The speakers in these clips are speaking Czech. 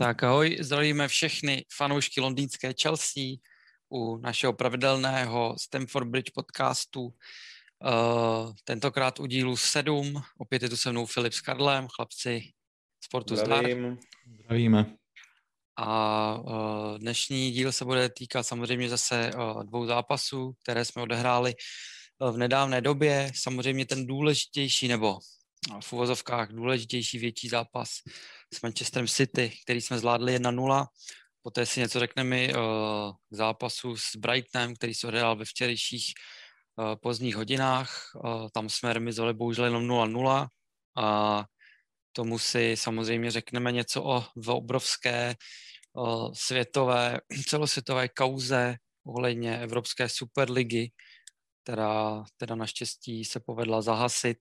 Tak ahoj, zdravíme všechny fanoušky londýnské Chelsea u našeho pravidelného Stamford Bridge podcastu. Uh, tentokrát u dílu 7, opět je tu se mnou Filip s Karlem, chlapci Sportu Zdravím. Zdar. Zdravíme. A uh, dnešní díl se bude týkat samozřejmě zase uh, dvou zápasů, které jsme odehráli uh, v nedávné době. Samozřejmě ten důležitější, nebo v uvozovkách důležitější větší zápas s Manchesterem City, který jsme zvládli 1-0. Poté si něco řekneme uh, k zápasu s Brightonem, který se odehrál ve včerejších uh, pozdních hodinách. Uh, tam jsme remizovali bohužel jenom 0-0 a tomu si samozřejmě řekneme něco o obrovské světové, celosvětové kauze ohledně Evropské superligy, která teda naštěstí se povedla zahasit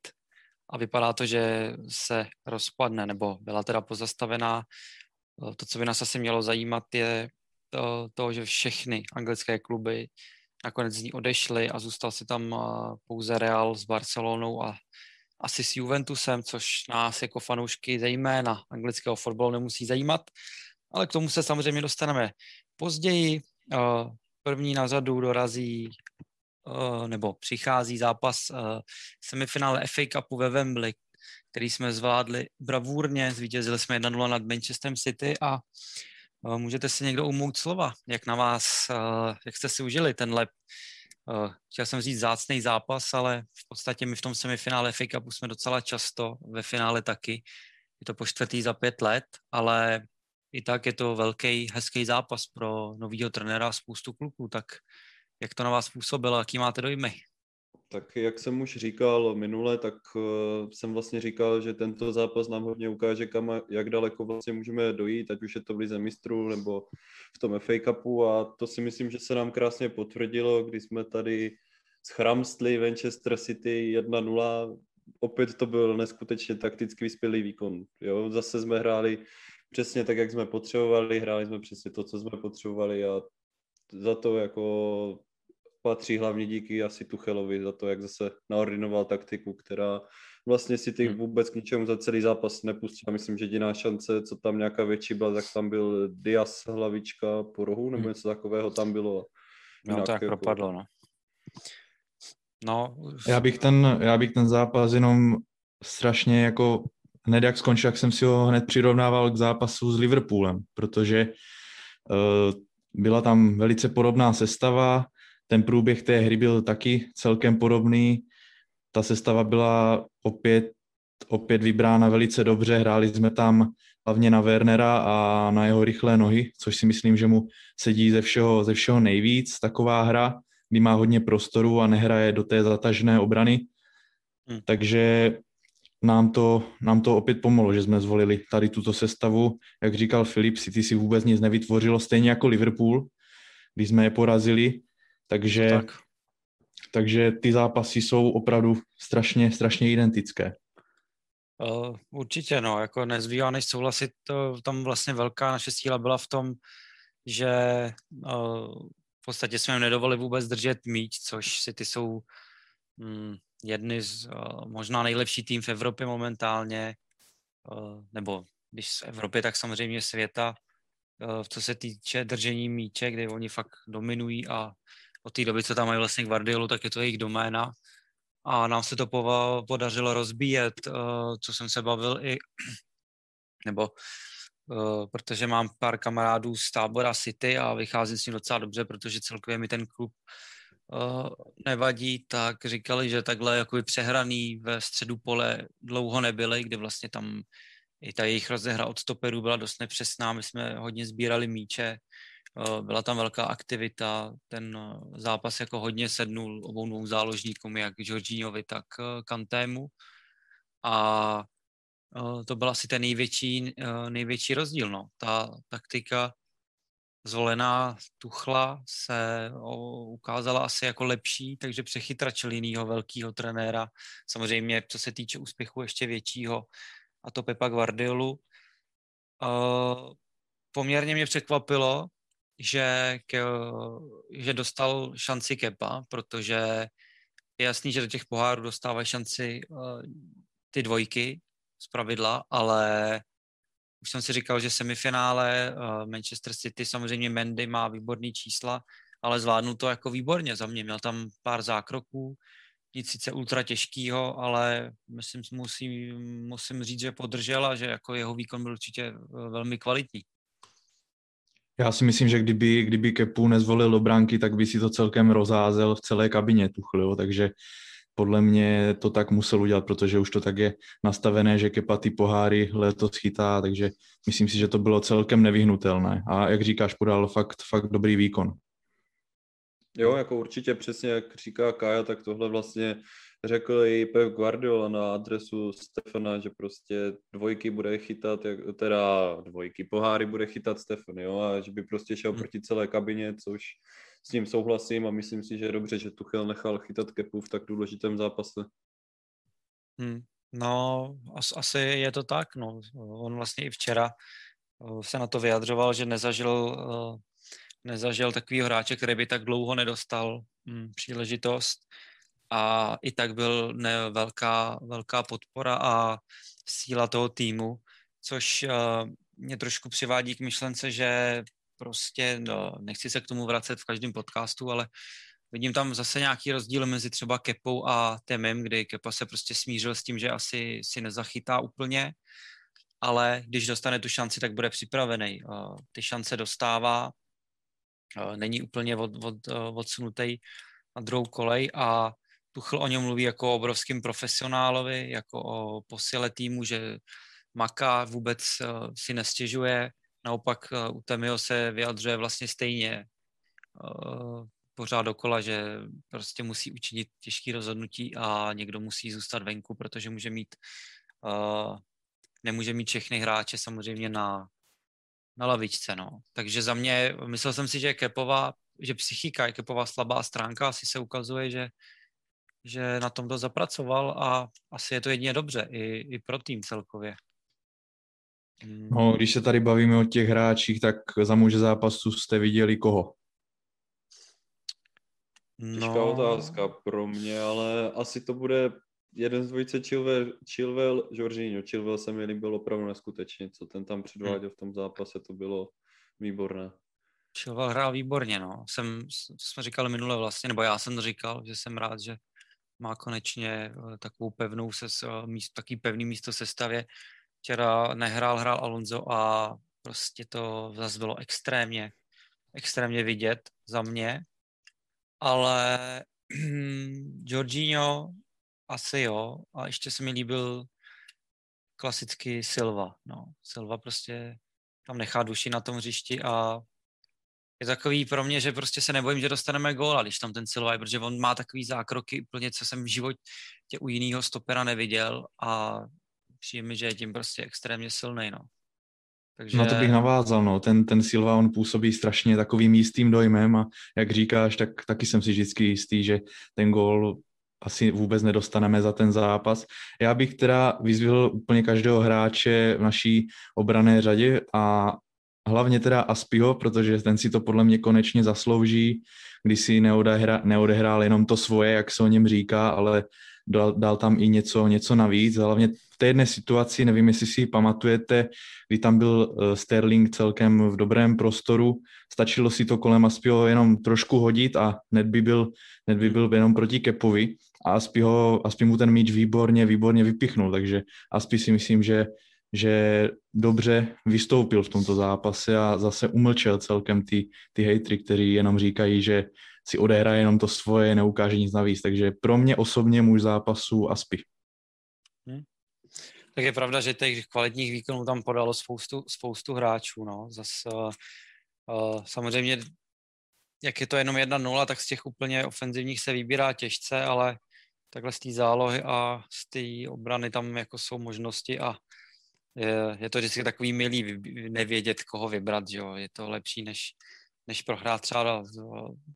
a vypadá to, že se rozpadne, nebo byla teda pozastavená. Eh, to, co by nás asi mělo zajímat, je to, to že všechny anglické kluby nakonec z ní odešly a zůstal si tam eh, pouze Real s Barcelonou a asi s Juventusem, což nás jako fanoušky zejména anglického fotbalu nemusí zajímat, ale k tomu se samozřejmě dostaneme později. Eh, první na řadu dorazí Eh, nebo přichází zápas eh, semifinále FA Cupu ve Wembley, který jsme zvládli bravurně, zvítězili jsme 1-0 nad Manchesterem City a eh, můžete si někdo umout slova, jak na vás, jak jste si užili tenhle, chtěl jsem říct zácný zápas, ale v podstatě my v tom semifinále FA Cupu jsme docela často, ve finále taky, je to po čtvrtý za pět let, ale i tak je to velký, hezký zápas pro novýho trenéra a spoustu kluků, tak jak to na vás působilo, jaký máte dojmy? Tak jak jsem už říkal minule, tak uh, jsem vlastně říkal, že tento zápas nám hodně ukáže, kam, jak daleko vlastně můžeme dojít, ať už je to v Lize mistrů nebo v tom FA Cupu a to si myslím, že se nám krásně potvrdilo, když jsme tady schramstli Manchester City 1-0, opět to byl neskutečně takticky vyspělý výkon. Jo? Zase jsme hráli přesně tak, jak jsme potřebovali, hráli jsme přesně to, co jsme potřebovali a za to jako patří hlavně díky asi Tuchelovi za to, jak zase naordinoval taktiku, která vlastně si těch hmm. vůbec k ničemu za celý zápas nepustila. Myslím, že jediná šance, co tam nějaká větší byla, tak tam byl Dias hlavička po rohu, nebo hmm. něco takového tam bylo. No, tak jako... propadlo, no. No, já bych, ten, já bych ten zápas jenom strašně jako hned jak skončil, jak jsem si ho hned přirovnával k zápasu s Liverpoolem, protože uh, byla tam velice podobná sestava, ten průběh té hry byl taky celkem podobný. Ta sestava byla opět, opět vybrána velice dobře. Hráli jsme tam hlavně na Wernera a na jeho rychlé nohy, což si myslím, že mu sedí ze všeho, ze všeho nejvíc. Taková hra, kdy má hodně prostoru a nehraje do té zatažné obrany. Hmm. Takže nám to, nám to opět pomohlo, že jsme zvolili tady tuto sestavu. Jak říkal Filip, City si vůbec nic nevytvořilo, stejně jako Liverpool, když jsme je porazili. Takže, tak. takže ty zápasy jsou opravdu strašně, strašně identické. Uh, určitě, no, jako nezbývá než souhlasit, to, tam vlastně velká naše síla byla v tom, že uh, v podstatě jsme jim nedovolili vůbec držet míč, což si ty jsou mm, jedny z uh, možná nejlepší tým v Evropě momentálně, uh, nebo když z Evropy, tak samozřejmě světa, uh, co se týče držení míče, kde oni fakt dominují a od té doby, co tam mají vlastně Guardiolu, tak je to jejich doména. A nám se to podařilo rozbíjet, co jsem se bavil i, nebo protože mám pár kamarádů z tábora City a vycházím s ním docela dobře, protože celkově mi ten klub uh, nevadí, tak říkali, že takhle jakoby přehraný ve středu pole dlouho nebyli, kdy vlastně tam i ta jejich rozehra od stoperů byla dost nepřesná, my jsme hodně sbírali míče, byla tam velká aktivita, ten uh, zápas jako hodně sednul obou dvou záložníkům, jak Jorginhovi, tak uh, Kantému a to byl asi ten největší, největší rozdíl. No. Ta taktika zvolená Tuchla se ukázala asi jako lepší, takže přechytračil jinýho velkého trenéra. Samozřejmě, co se týče úspěchu ještě většího, a to Pepa Guardiolu. Poměrně mě překvapilo, že, že dostal šanci Kepa, protože je jasný, že do těch pohárů dostávají šanci ty dvojky z pravidla, ale už jsem si říkal, že semifinále uh, Manchester City, samozřejmě Mendy má výborný čísla, ale zvládnu to jako výborně za mě. Měl tam pár zákroků, nic sice ultra těžkýho, ale myslím, musím, musím říct, že podržel a že jako jeho výkon byl určitě eh, velmi kvalitní. Já si myslím, že kdyby, kdyby Kepu nezvolil do bránky, tak by si to celkem rozházel v celé kabině Tuchl, takže podle mě to tak musel udělat, protože už to tak je nastavené, že Kepa ty poháry letos chytá, takže myslím si, že to bylo celkem nevyhnutelné. A jak říkáš, podal fakt, fakt dobrý výkon. Jo, jako určitě přesně, jak říká Kája, tak tohle vlastně řekl i Pep Guardiola na adresu Stefana, že prostě dvojky bude chytat, teda dvojky poháry bude chytat Stefan, jo, a že by prostě šel hmm. proti celé kabině, což s tím souhlasím a myslím si, že je dobře, že Tuchel nechal chytat Kepu v tak důležitém zápase. Hmm. No, as, asi je to tak, no. On vlastně i včera eh, se na to vyjadřoval, že nezažil, eh, nezažil takovýho hráče, který by tak dlouho nedostal hm, příležitost a i tak byl ne, velká, velká podpora a síla toho týmu, což uh, mě trošku přivádí k myšlence, že prostě, no, nechci se k tomu vracet v každém podcastu, ale vidím tam zase nějaký rozdíl mezi třeba Kepou a Temem, kdy Kepa se prostě smířil s tím, že asi si nezachytá úplně, ale když dostane tu šanci, tak bude připravený. Uh, ty šance dostává, uh, není úplně od, od, odsunutý na druhou kolej a Tuchl o něm mluví jako o obrovském profesionálovi, jako o posile týmu, že maká, vůbec uh, si nestěžuje. Naopak uh, u Temio se vyjadřuje vlastně stejně uh, pořád dokola, že prostě musí učinit těžké rozhodnutí a někdo musí zůstat venku, protože může mít nemůže mít všechny hráče samozřejmě na, na lavičce, no. Takže za mě, myslel jsem si, že Kepová, že psychika je Kepová slabá stránka, asi se ukazuje, že že na tom to zapracoval a asi je to jedině dobře i, i pro tým celkově. Hmm. No, když se tady bavíme o těch hráčích, tak za muže zápasu jste viděli koho? No... Těžká otázka pro mě, ale asi to bude jeden z dvojice Chilwell, Chilwell Jorginho. Chilwell se mi líbil opravdu neskutečně, co ten tam předváděl v tom zápase, to bylo výborné. Chilwell hrál výborně, no. Jsem, jsme říkali minule vlastně, nebo já jsem říkal, že jsem rád, že má konečně eh, takovou pevnou ses, eh, míst, taký pevný místo sestavě. Včera nehrál, hrál Alonso a prostě to zase bylo extrémně, extrémně vidět za mě. Ale Jorginho asi jo. A ještě se mi líbil klasicky Silva. No, Silva prostě tam nechá duši na tom hřišti a je takový pro mě, že prostě se nebojím, že dostaneme góla, když tam ten Silva je, protože on má takový zákroky úplně, co jsem v životě u jiného stopera neviděl a přijde mi, že je tím prostě extrémně silný, no. Takže... No to bych navázal, no. Ten, ten Silva, on působí strašně takovým jistým dojmem a jak říkáš, tak taky jsem si vždycky jistý, že ten gól asi vůbec nedostaneme za ten zápas. Já bych teda vyzvihl úplně každého hráče v naší obrané řadě a hlavně teda Aspiho, protože ten si to podle mě konečně zaslouží, když si neodehrál, neodehrál jenom to svoje, jak se o něm říká, ale dal, dal tam i něco, něco navíc. Hlavně v té jedné situaci, nevím, jestli si pamatujete, kdy tam byl eh, Sterling celkem v dobrém prostoru, stačilo si to kolem Aspiho jenom trošku hodit a hned by byl, hned by byl jenom proti Kepovi a Aspi, ho, Aspi mu ten míč výborně, výborně vypichnul, takže Aspi si myslím, že že dobře vystoupil v tomto zápase a zase umlčel celkem ty, ty hejtry, kteří jenom říkají, že si odehraje jenom to svoje, neukáže nic navíc. Takže pro mě osobně můj zápasu Aspi. Hmm. Tak je pravda, že těch kvalitních výkonů tam podalo spoustu, spoustu hráčů. No. Zase uh, uh, samozřejmě, jak je to jenom 1-0, tak z těch úplně ofenzivních se vybírá těžce, ale takhle z té zálohy a z té obrany tam jako jsou možnosti a je, to vždycky takový milý nevědět, koho vybrat, že jo. Je to lepší, než, než prohrát třeba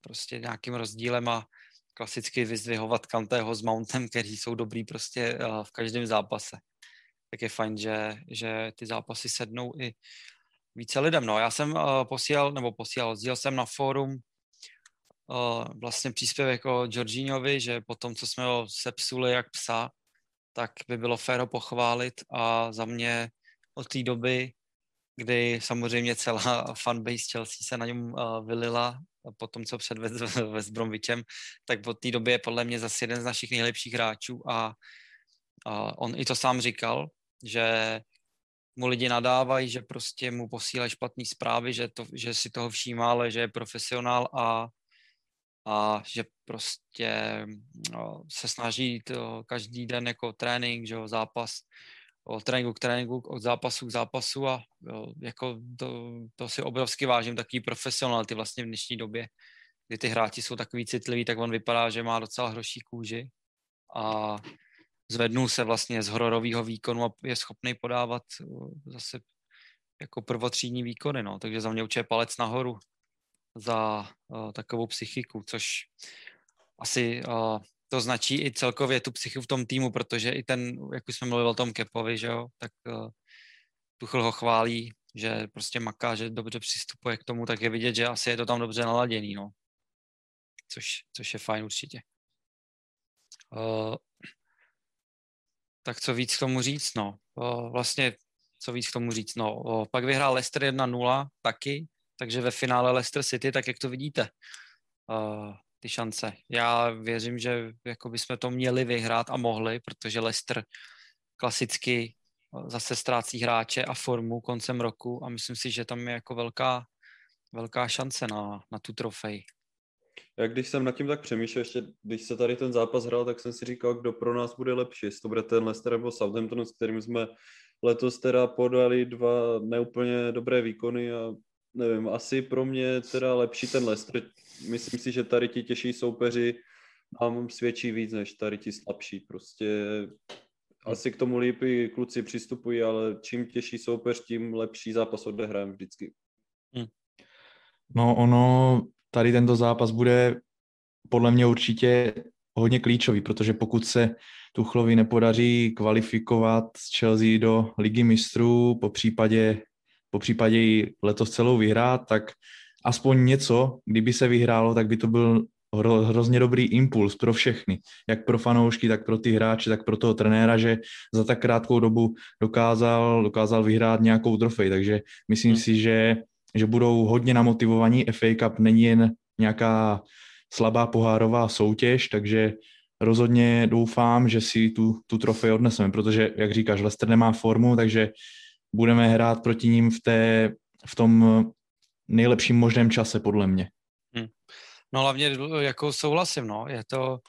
prostě nějakým rozdílem a klasicky vyzdvihovat Kantého s Mountem, kteří jsou dobrý prostě v každém zápase. Tak je fajn, že, že ty zápasy sednou i více lidem. No, já jsem posílal, nebo posílal, sdílel jsem na fórum vlastně příspěvek o Georginovi, že po tom, co jsme ho sepsuli jak psa, tak by bylo féro pochválit a za mě od té doby kdy samozřejmě celá fanbase Chelsea se na něm uh, vylila po tom, co předvedl s Bromwichem, tak od té doby je podle mě zase jeden z našich nejlepších hráčů a, a on i to sám říkal, že mu lidi nadávají, že prostě mu posílají špatné zprávy, že, to, že si toho všímá, ale že je profesionál a, a že prostě no, se snaží to každý den jako trénink, že jo, zápas, od tréninku k tréninku, od zápasu k zápasu a jo, jako to, to si obrovsky vážím, takový profesionality vlastně v dnešní době, kdy ty hráči jsou takový citliví, tak on vypadá, že má docela hroší kůži a zvednul se vlastně z hororového výkonu a je schopný podávat zase jako prvotřídní výkony, no. takže za mě určitě palec nahoru za uh, takovou psychiku, což asi uh, to značí i celkově tu psychiku v tom týmu, protože i ten, jak už jsme mluvili o tom Kepovi, že jo, tak uh, Tuchl ho chválí, že prostě maká, že dobře přistupuje k tomu, tak je vidět, že asi je to tam dobře naladěný, no. Což, což je fajn určitě. Uh, tak co víc k tomu říct, no. Uh, vlastně, co víc k tomu říct, no. Uh, pak vyhrál Leicester 1-0 taky, takže ve finále Leicester City, tak jak to vidíte, uh, ty šance. Já věřím, že jako bychom to měli vyhrát a mohli, protože Leicester klasicky zase ztrácí hráče a formu koncem roku a myslím si, že tam je jako velká, velká šance na, na tu trofej. Já když jsem nad tím tak přemýšlel, ještě když se tady ten zápas hrál, tak jsem si říkal, kdo pro nás bude lepší, jestli to bude ten Leicester nebo Southampton, s kterým jsme letos teda podali dva neúplně dobré výkony a nevím, asi pro mě teda lepší ten Leicester. Myslím si, že tady ti těžší soupeři nám svědčí víc než tady ti slabší. Prostě asi k tomu líp i kluci přistupují, ale čím těžší soupeř, tím lepší zápas odehrajeme vždycky. Hmm. No ono, tady tento zápas bude podle mě určitě hodně klíčový, protože pokud se Tuchlovi nepodaří kvalifikovat Chelsea do ligy mistrů, po případě po případě i letos celou vyhrát, tak aspoň něco, kdyby se vyhrálo, tak by to byl hro, hrozně dobrý impuls pro všechny, jak pro fanoušky, tak pro ty hráče, tak pro toho trenéra, že za tak krátkou dobu dokázal, dokázal vyhrát nějakou trofej, takže myslím hmm. si, že, že budou hodně namotivovaní. FA Cup není jen nějaká slabá pohárová soutěž, takže rozhodně doufám, že si tu, tu trofej odneseme, protože, jak říkáš, Leicester nemá formu, takže budeme hrát proti ním v, té, v tom nejlepším možném čase, podle mě. Hmm. No hlavně jako souhlasím, no, je to,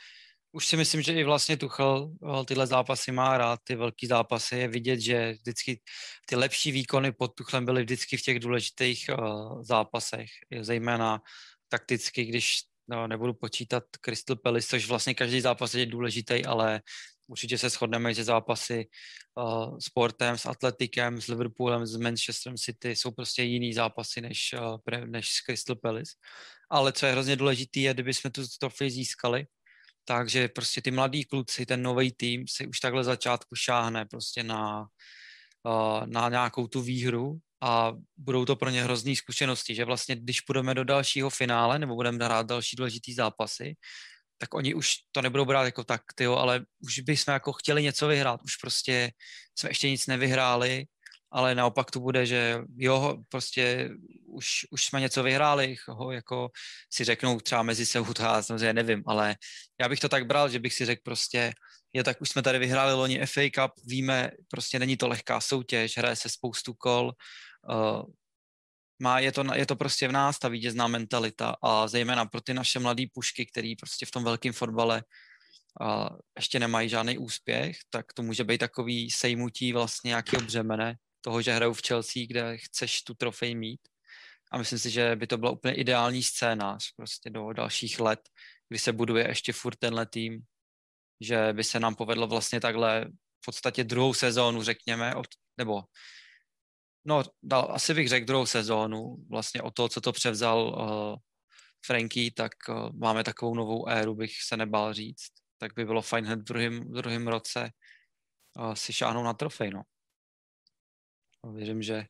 už si myslím, že i vlastně Tuchel eh, tyhle zápasy má rád, ty velký zápasy, je vidět, že vždycky ty lepší výkony pod Tuchlem byly vždycky v těch důležitých uh, zápasech, zejména takticky, když no, nebudu počítat Crystal Palace, což vlastně každý zápas je důležitý, ale určitě se shodneme, že zápasy uh, s Portem, s Atletikem, s Liverpoolem, s Manchesterem City jsou prostě jiný zápasy než, uh, než s Crystal Palace. Ale co je hrozně důležité, je, kdyby jsme tu trofej získali, takže prostě ty mladí kluci, ten nový tým si už takhle začátku šáhne prostě na, uh, na nějakou tu výhru a budou to pro ně hrozný zkušenosti, že vlastně když půjdeme do dalšího finále nebo budeme hrát další důležitý zápasy, tak oni už to nebudou brát jako tak, tyjo, ale už bychom jako chtěli něco vyhrát, už prostě jsme ještě nic nevyhráli, ale naopak to bude, že jo, prostě už, už jsme něco vyhráli, ho jako si řeknou třeba mezi sebou, to já samozřejmě nevím, ale já bych to tak bral, že bych si řekl prostě, je tak už jsme tady vyhráli loni FA Cup, víme, prostě není to lehká soutěž, hraje se spoustu kol, uh, má, je, to, je to prostě v nás, ta vítězná mentalita a zejména pro ty naše mladé pušky, který prostě v tom velkém fotbale a ještě nemají žádný úspěch, tak to může být takový sejmutí vlastně nějakého břemene toho, že hrajou v Chelsea, kde chceš tu trofej mít. A myslím si, že by to byla úplně ideální scénář prostě do dalších let, kdy se buduje ještě furt tenhle tým, že by se nám povedlo vlastně takhle v podstatě druhou sezónu, řekněme, od, nebo No, dal, asi bych řekl druhou sezónu. Vlastně o to, co to převzal uh, Franky, tak uh, máme takovou novou éru, bych se nebál říct. Tak by bylo fajn hned v druhém, druhém roce uh, si šáhnout na trofej, no. Věřím, že,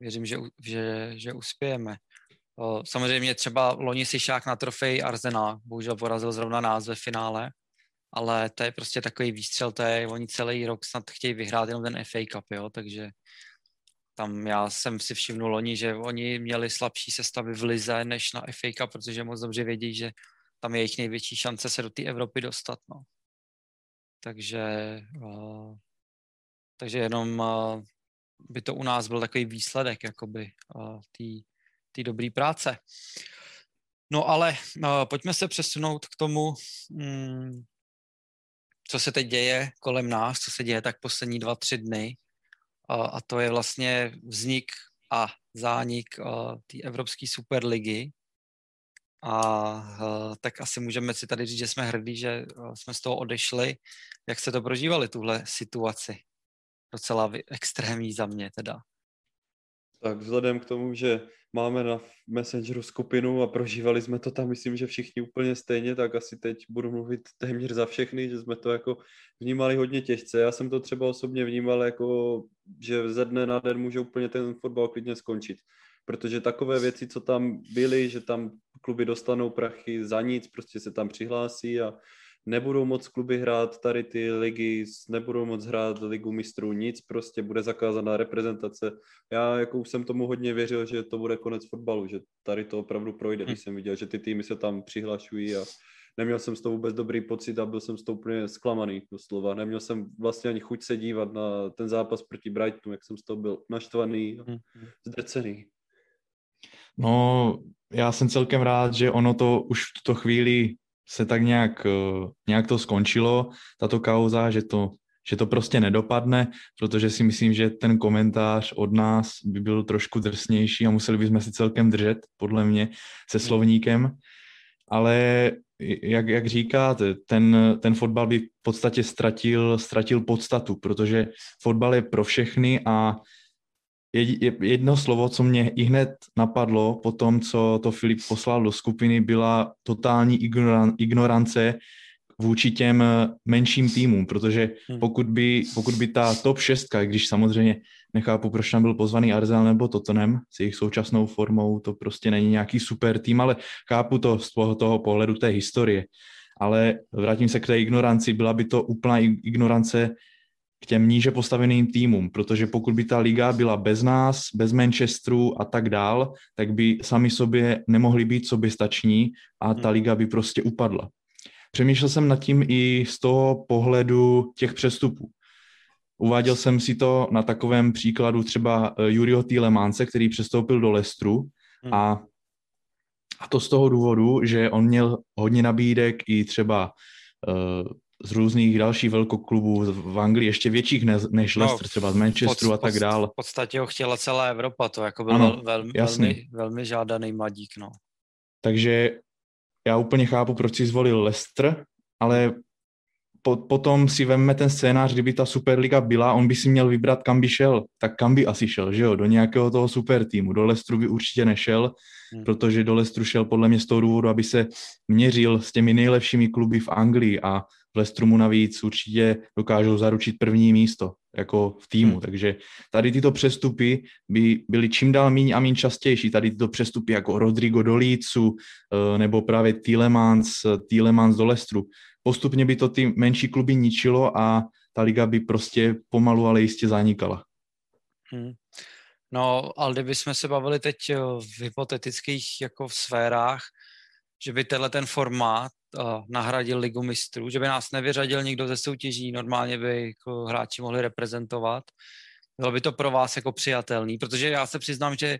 věřím, že, že, že uspějeme. Uh, samozřejmě třeba loni si šák na trofej Arsenal, bohužel porazil zrovna nás ve finále, ale to je prostě takový výstřel, to je, oni celý rok snad chtějí vyhrát jenom ten FA Cup, jo, takže tam já jsem si všimnul loni, že oni měli slabší sestavy v Lize než na FA Cup, protože moc dobře vědí, že tam je jejich největší šance se do té Evropy dostat. No. Takže, uh, takže jenom uh, by to u nás byl takový výsledek jakoby uh, té dobré práce. No ale uh, pojďme se přesunout k tomu, um, co se teď děje kolem nás, co se děje tak poslední dva, tři dny. A to je vlastně vznik a zánik uh, té Evropské superligy. A uh, tak asi můžeme si tady říct, že jsme hrdí, že uh, jsme z toho odešli. Jak se to prožívali, tuhle situaci? Docela extrémní za mě teda. Tak vzhledem k tomu, že máme na Messengeru skupinu a prožívali jsme to tam, myslím, že všichni úplně stejně, tak asi teď budu mluvit téměř za všechny, že jsme to jako vnímali hodně těžce. Já jsem to třeba osobně vnímal jako, že ze dne na den může úplně ten fotbal klidně skončit. Protože takové věci, co tam byly, že tam kluby dostanou prachy za nic, prostě se tam přihlásí a nebudou moc kluby hrát tady ty ligy, nebudou moc hrát ligu mistrů, nic, prostě bude zakázaná reprezentace. Já jako už jsem tomu hodně věřil, že to bude konec fotbalu, že tady to opravdu projde, když hm. jsem viděl, že ty týmy se tam přihlašují a neměl jsem z toho vůbec dobrý pocit a byl jsem z toho úplně zklamaný doslova. Neměl jsem vlastně ani chuť se dívat na ten zápas proti Brightonu, jak jsem z toho byl naštvaný a hm, zdrcený. No, já jsem celkem rád, že ono to už v tuto chvíli se tak nějak, eh, nějak to skončilo, tato kauza, že to, že to prostě nedopadne, protože si myslím, že ten komentář od nás by byl trošku drsnější a museli bychom si celkem držet, podle mě, se hmm. slovníkem. Ale jak, jak říkáte, ten, ten fotbal by v podstatě ztratil, ztratil podstatu, protože fotbal je pro všechny a jedno slovo, co mě i hned napadlo po tom, co to Filip poslal do skupiny, byla totální ignorance vůči těm menším týmům, protože hmm. pokud by, pokud by ta top šestka, když samozřejmě nechápu, proč tam byl pozvaný Arsenal nebo Tottenham s jejich současnou formou, to prostě není nějaký super tým, ale chápu to z toho, toho pohledu té historie. Ale vrátím se k té ignoranci, byla by to úplná ignorance k těm níže postaveným týmům, protože pokud by ta liga byla bez nás, bez Manchesteru a tak dál, tak by sami sobě nemohli být soběstační a ta hmm. liga by prostě upadla. Přemýšlel jsem nad tím i z toho pohledu těch přestupů. Uváděl jsem si to na takovém příkladu třeba eh, Juriho Tielemance, který přestoupil do Lestru hmm. a, a to z toho důvodu, že on měl hodně nabídek i třeba uh, z různých dalších velkoklubů v Anglii, ještě větších ne, než no, Leicester, třeba z Manchesteru pod, a tak dále. V podstatě ho chtěla celá Evropa, to jako byl ano, vel, velmi, velmi žádaný mladík. No. Takže já úplně chápu, proč si zvolil Leicester, ale po, potom si vemme ten scénář, kdyby ta Superliga byla, on by si měl vybrat, kam by šel, tak kam by asi šel, že jo, do nějakého toho super týmu. Do Leicesteru by určitě nešel, hmm. protože do Leicesteru šel podle mě z toho důvodu, aby se měřil s těmi nejlepšími kluby v Anglii a v Lestrumu navíc určitě dokážou zaručit první místo jako v týmu. Hmm. Takže tady tyto přestupy by byly čím dál méně a méně častější. Tady tyto přestupy jako Rodrigo do Lícu eh, nebo právě Tielemans, Tielemans do Lestru. Postupně by to ty menší kluby ničilo a ta liga by prostě pomalu, ale jistě zanikala. Hmm. No, ale kdybychom se bavili teď v hypotetických jako v sférách, že by tenhle ten formát nahradil ligu mistrů, že by nás nevyřadil nikdo ze soutěží, normálně by jako hráči mohli reprezentovat. Bylo by to pro vás jako přijatelný, protože já se přiznám, že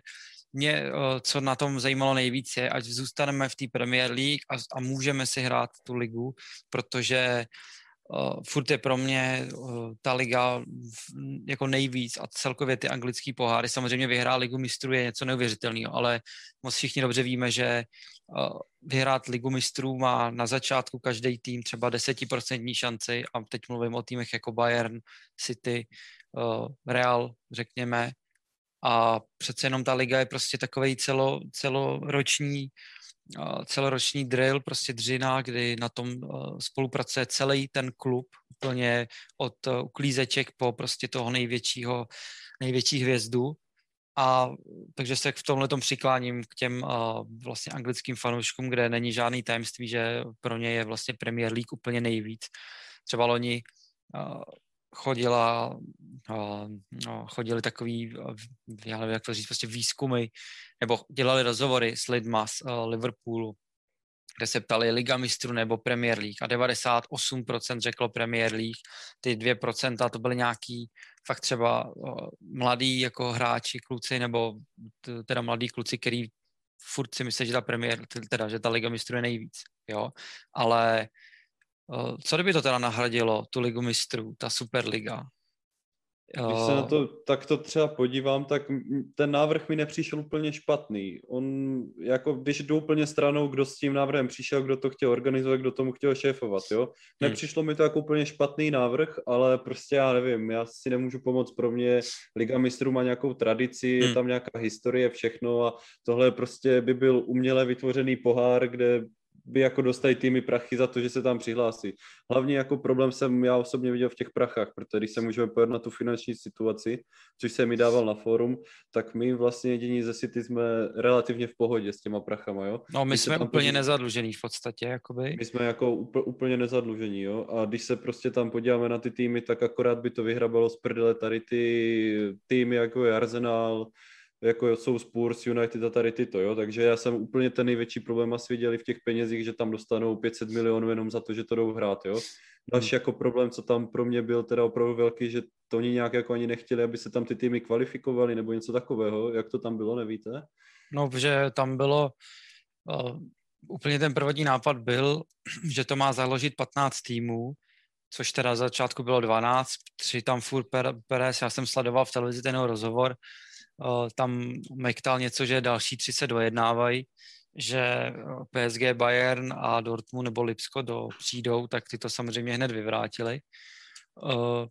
mě, uh, co na tom zajímalo nejvíc, je, ať zůstaneme v té Premier League a, a můžeme si hrát tu ligu, protože uh, furt je pro mě uh, ta liga jako nejvíc a celkově ty anglické poháry. Samozřejmě vyhrát ligu mistrů je něco neuvěřitelného, ale moc všichni dobře víme, že uh, vyhrát ligu mistrů má na začátku každý tým třeba desetiprocentní šanci a teď mluvím o týmech jako Bayern, City, uh, Real, řekněme. A přece jenom ta liga je prostě takový celo, celoroční celoroční drill, prostě dřina, kdy na tom spolupracuje celý ten klub, úplně od uklízeček po prostě toho největšího, největší hvězdu. A takže se v tomhle přikláním k těm vlastně anglickým fanouškům, kde není žádný tajemství, že pro ně je vlastně Premier League úplně nejvíc. Třeba loni chodila, no, chodili takový, já nevím, jak to říct, prostě výzkumy, nebo dělali rozhovory s lidma z Liverpoolu, kde se ptali Liga mistrů nebo Premier League a 98% řeklo Premier League, ty 2% to byly nějaký fakt třeba mladí jako hráči, kluci, nebo teda mladí kluci, který furt si myslí, že ta Premier, teda, že ta Liga mistrů je nejvíc, jo, ale co kdyby to teda nahradilo, tu Ligu mistrů, ta Superliga, když se na to takto třeba podívám, tak ten návrh mi nepřišel úplně špatný. On, jako když jdu úplně stranou, kdo s tím návrhem přišel, kdo to chtěl organizovat, kdo tomu chtěl šéfovat, jo. Hmm. Nepřišlo hmm. mi to jako úplně špatný návrh, ale prostě já nevím, já si nemůžu pomoct, pro mě Liga mistrů má nějakou tradici, hmm. je tam nějaká historie, všechno a tohle prostě by byl uměle vytvořený pohár, kde by jako dostali týmy prachy za to, že se tam přihlásí. Hlavně jako problém jsem já osobně viděl v těch prachách, protože když se můžeme pojít na tu finanční situaci, což se mi dával na fórum, tak my vlastně jediní ze City jsme relativně v pohodě s těma prachama, jo. No my když jsme úplně podívá... nezadlužení v podstatě, jakoby. My jsme jako úplně nezadlužení, jo. A když se prostě tam podíváme na ty týmy, tak akorát by to vyhrabalo z prdele tady ty týmy, jako je Arsenal, jako jsou Spurs, United a tady tyto, jo, takže já jsem úplně ten největší problém asi viděli v těch penězích, že tam dostanou 500 milionů jenom za to, že to jdou hrát, jo. Další hmm. jako problém, co tam pro mě byl teda opravdu velký, že to oni nějak jako ani nechtěli, aby se tam ty týmy kvalifikovaly nebo něco takového, jak to tam bylo, nevíte? No, že tam bylo, uh, úplně ten prvotní nápad byl, že to má založit 15 týmů, což teda za začátku bylo 12, tři tam furt Perez, já jsem sledoval v televizi ten rozhovor, tam mektal něco, že další tři se dojednávají, že PSG, Bayern a Dortmund nebo Lipsko do, přijdou, tak ty to samozřejmě hned vyvrátili.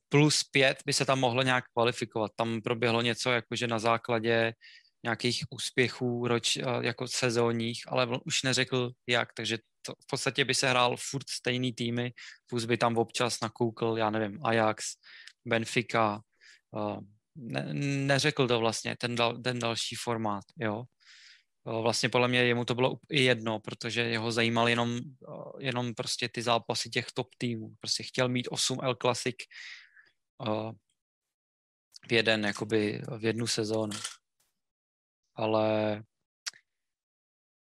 Plus pět by se tam mohlo nějak kvalifikovat. Tam proběhlo něco, jakože na základě nějakých úspěchů roč, jako sezónních, ale už neřekl jak, takže to v podstatě by se hrál furt stejný týmy, plus by tam občas nakoukl, já nevím, Ajax, Benfica, ne, neřekl to vlastně, ten, dal, ten další formát, jo. Vlastně podle mě jemu to bylo i jedno, protože jeho zajímal jenom, jenom prostě ty zápasy těch top týmů. Prostě chtěl mít 8 L Classic v jeden, jakoby v jednu sezónu. Ale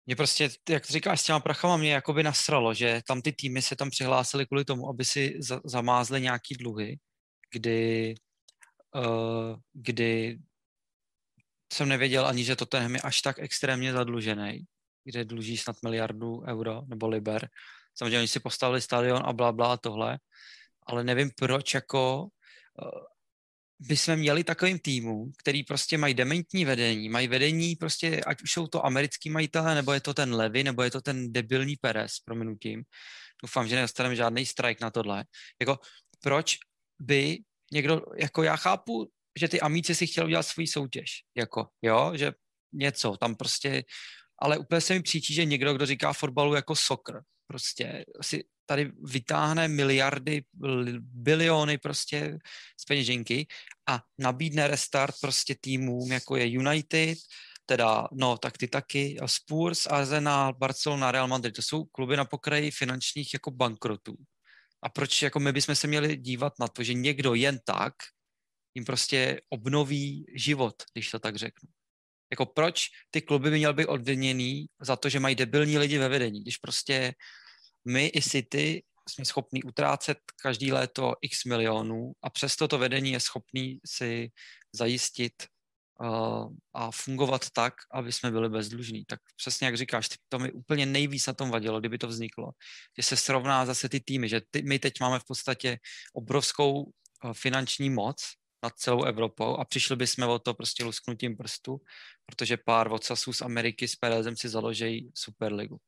mě prostě, jak říkáš, s těma prachama mě jakoby nasralo, že tam ty týmy se tam přihlásily kvůli tomu, aby si zamázly nějaký dluhy, kdy kdy jsem nevěděl ani, že Tottenham je až tak extrémně zadlužený, kde dluží snad miliardu euro nebo liber. Samozřejmě oni si postavili stadion a bla, bla a tohle, ale nevím proč jako uh, by jsme měli takovým týmům, který prostě mají dementní vedení, mají vedení prostě, ať už jsou to americký majitelé, nebo je to ten Levy, nebo je to ten debilní Perez, prominutím. Doufám, že nedostaneme žádný strike na tohle. Jako, proč by někdo, jako já chápu, že ty amíci si chtěli udělat svůj soutěž, jako, jo, že něco, tam prostě, ale úplně se mi příčí, že někdo, kdo říká fotbalu jako soccer, prostě si tady vytáhne miliardy, biliony prostě z peněženky a nabídne restart prostě týmům, jako je United, teda, no, tak ty taky, Spurs, Arsenal, Barcelona, Real Madrid, to jsou kluby na pokraji finančních jako bankrotů. A proč jako my bychom se měli dívat na to, že někdo jen tak jim prostě obnoví život, když to tak řeknu. Jako proč ty kluby by měly být odměněný za to, že mají debilní lidi ve vedení, když prostě my i City jsme schopni utrácet každý léto x milionů a přesto to vedení je schopný si zajistit a fungovat tak, aby jsme byli bezdlužní. Tak přesně jak říkáš, to mi úplně nejvíc na tom vadilo, kdyby to vzniklo. Že se srovná zase ty týmy, že ty, my teď máme v podstatě obrovskou finanční moc nad celou Evropou a přišli bychom o to prostě lusknutím prstu, protože pár vocasů z Ameriky s Perezem si založí Superligu.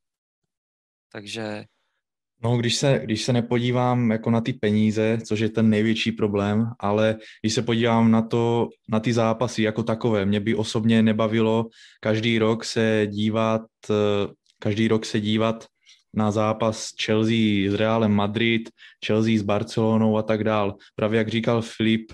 Takže No, když se, když se nepodívám jako na ty peníze, což je ten největší problém, ale když se podívám na to, na ty zápasy jako takové, mě by osobně nebavilo každý rok se dívat, každý rok se dívat na zápas Chelsea s Realem Madrid, Chelsea s Barcelonou a tak dál. Právě jak říkal Filip,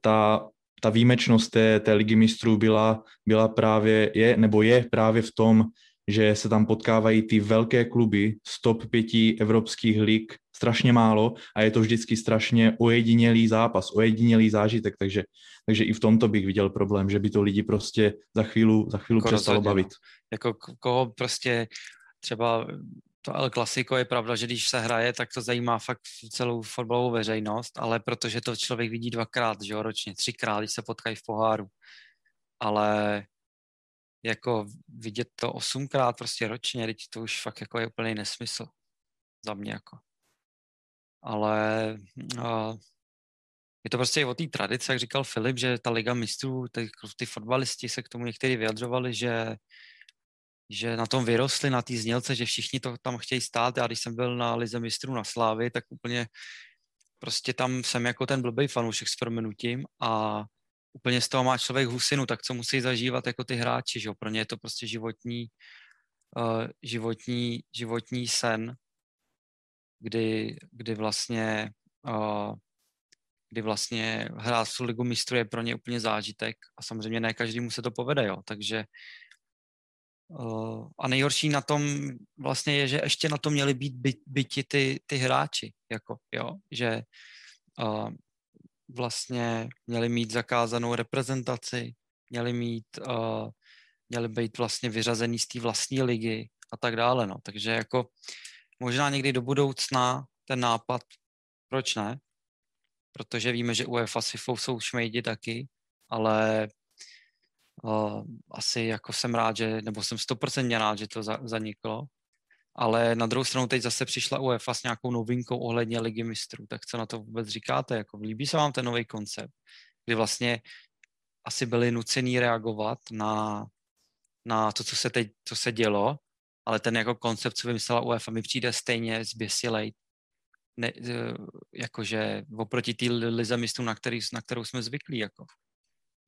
ta, ta výjimečnost té, té ligy mistrů byla, byla právě, je, nebo je právě v tom, že se tam potkávají ty velké kluby z top pěti evropských lig strašně málo a je to vždycky strašně ojedinělý zápas, ojedinělý zážitek, takže, takže i v tomto bych viděl problém, že by to lidi prostě za chvíli, za chvíli jako přestalo rozhodně, no. bavit. Jako koho prostě třeba to El Clasico je pravda, že když se hraje, tak to zajímá fakt celou fotbalovou veřejnost, ale protože to člověk vidí dvakrát, že jo, ročně, třikrát, když se potkají v poháru. Ale jako vidět to osmkrát prostě ročně, teď to už fakt jako je úplný nesmysl za mě jako. Ale uh, je to prostě o té tradici, jak říkal Filip, že ta Liga mistrů, ty, ty fotbalisti se k tomu někteří vyjadřovali, že že na tom vyrostli, na té znělce, že všichni to tam chtějí stát. Já když jsem byl na Lize mistrů na Slávy, tak úplně prostě tam jsem jako ten blbej fanoušek s promenutím a úplně z toho má člověk husinu, tak co musí zažívat jako ty hráči, že Pro ně je to prostě životní, uh, životní, životní sen, kdy, kdy vlastně uh, kdy vlastně hrát v ligu mistrů je pro ně úplně zážitek a samozřejmě ne každému se to povede, jo. Takže Uh, a nejhorší na tom vlastně je, že ještě na to měli být by, byti ty, ty hráči, jako, jo, že uh, vlastně měli mít zakázanou reprezentaci, měli mít, uh, měli být vlastně vyřazený z té vlastní ligy a tak dále, no. Takže jako možná někdy do budoucna ten nápad, proč ne? Protože víme, že UEFA si jsou šmejdi taky, ale uh, asi jako jsem rád, že, nebo jsem stoprocentně rád, že to za, zaniklo. Ale na druhou stranu teď zase přišla UEFA s nějakou novinkou ohledně ligy mistrů. Tak co na to vůbec říkáte? Jako, líbí se vám ten nový koncept? Kdy vlastně asi byli nucení reagovat na, na to, co se teď co se dělo, ale ten jako koncept, co vymyslela UEFA, mi přijde stejně zběsilej, ne, e, jakože oproti té lize mistrů, na, který, na kterou jsme zvyklí. Jako.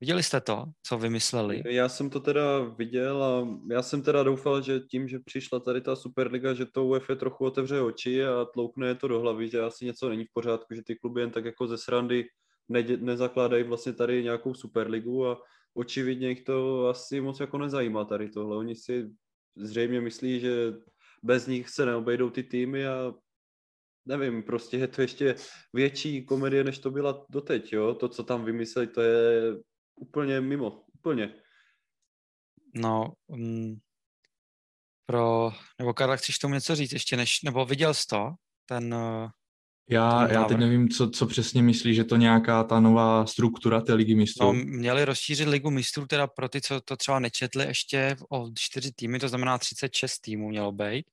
Viděli jste to, co vymysleli? Já jsem to teda viděl a já jsem teda doufal, že tím, že přišla tady ta Superliga, že to UEFA trochu otevře oči a tloukne je to do hlavy, že asi něco není v pořádku, že ty kluby jen tak jako ze srandy ne, nezakládají vlastně tady nějakou Superligu a očividně jich to asi moc jako nezajímá tady tohle. Oni si zřejmě myslí, že bez nich se neobejdou ty týmy a nevím, prostě je to ještě větší komedie, než to byla doteď, jo. To, co tam vymysleli, to je úplně mimo, úplně. No, um, pro, nebo Karla, chceš tomu něco říct ještě, než, nebo viděl jsi to, ten, uh, já, já teď nevím, co, co přesně myslí, že to nějaká ta nová struktura té ligy mistrů. No, měli rozšířit ligu mistrů teda pro ty, co to třeba nečetli ještě o čtyři týmy, to znamená 36 týmů mělo být,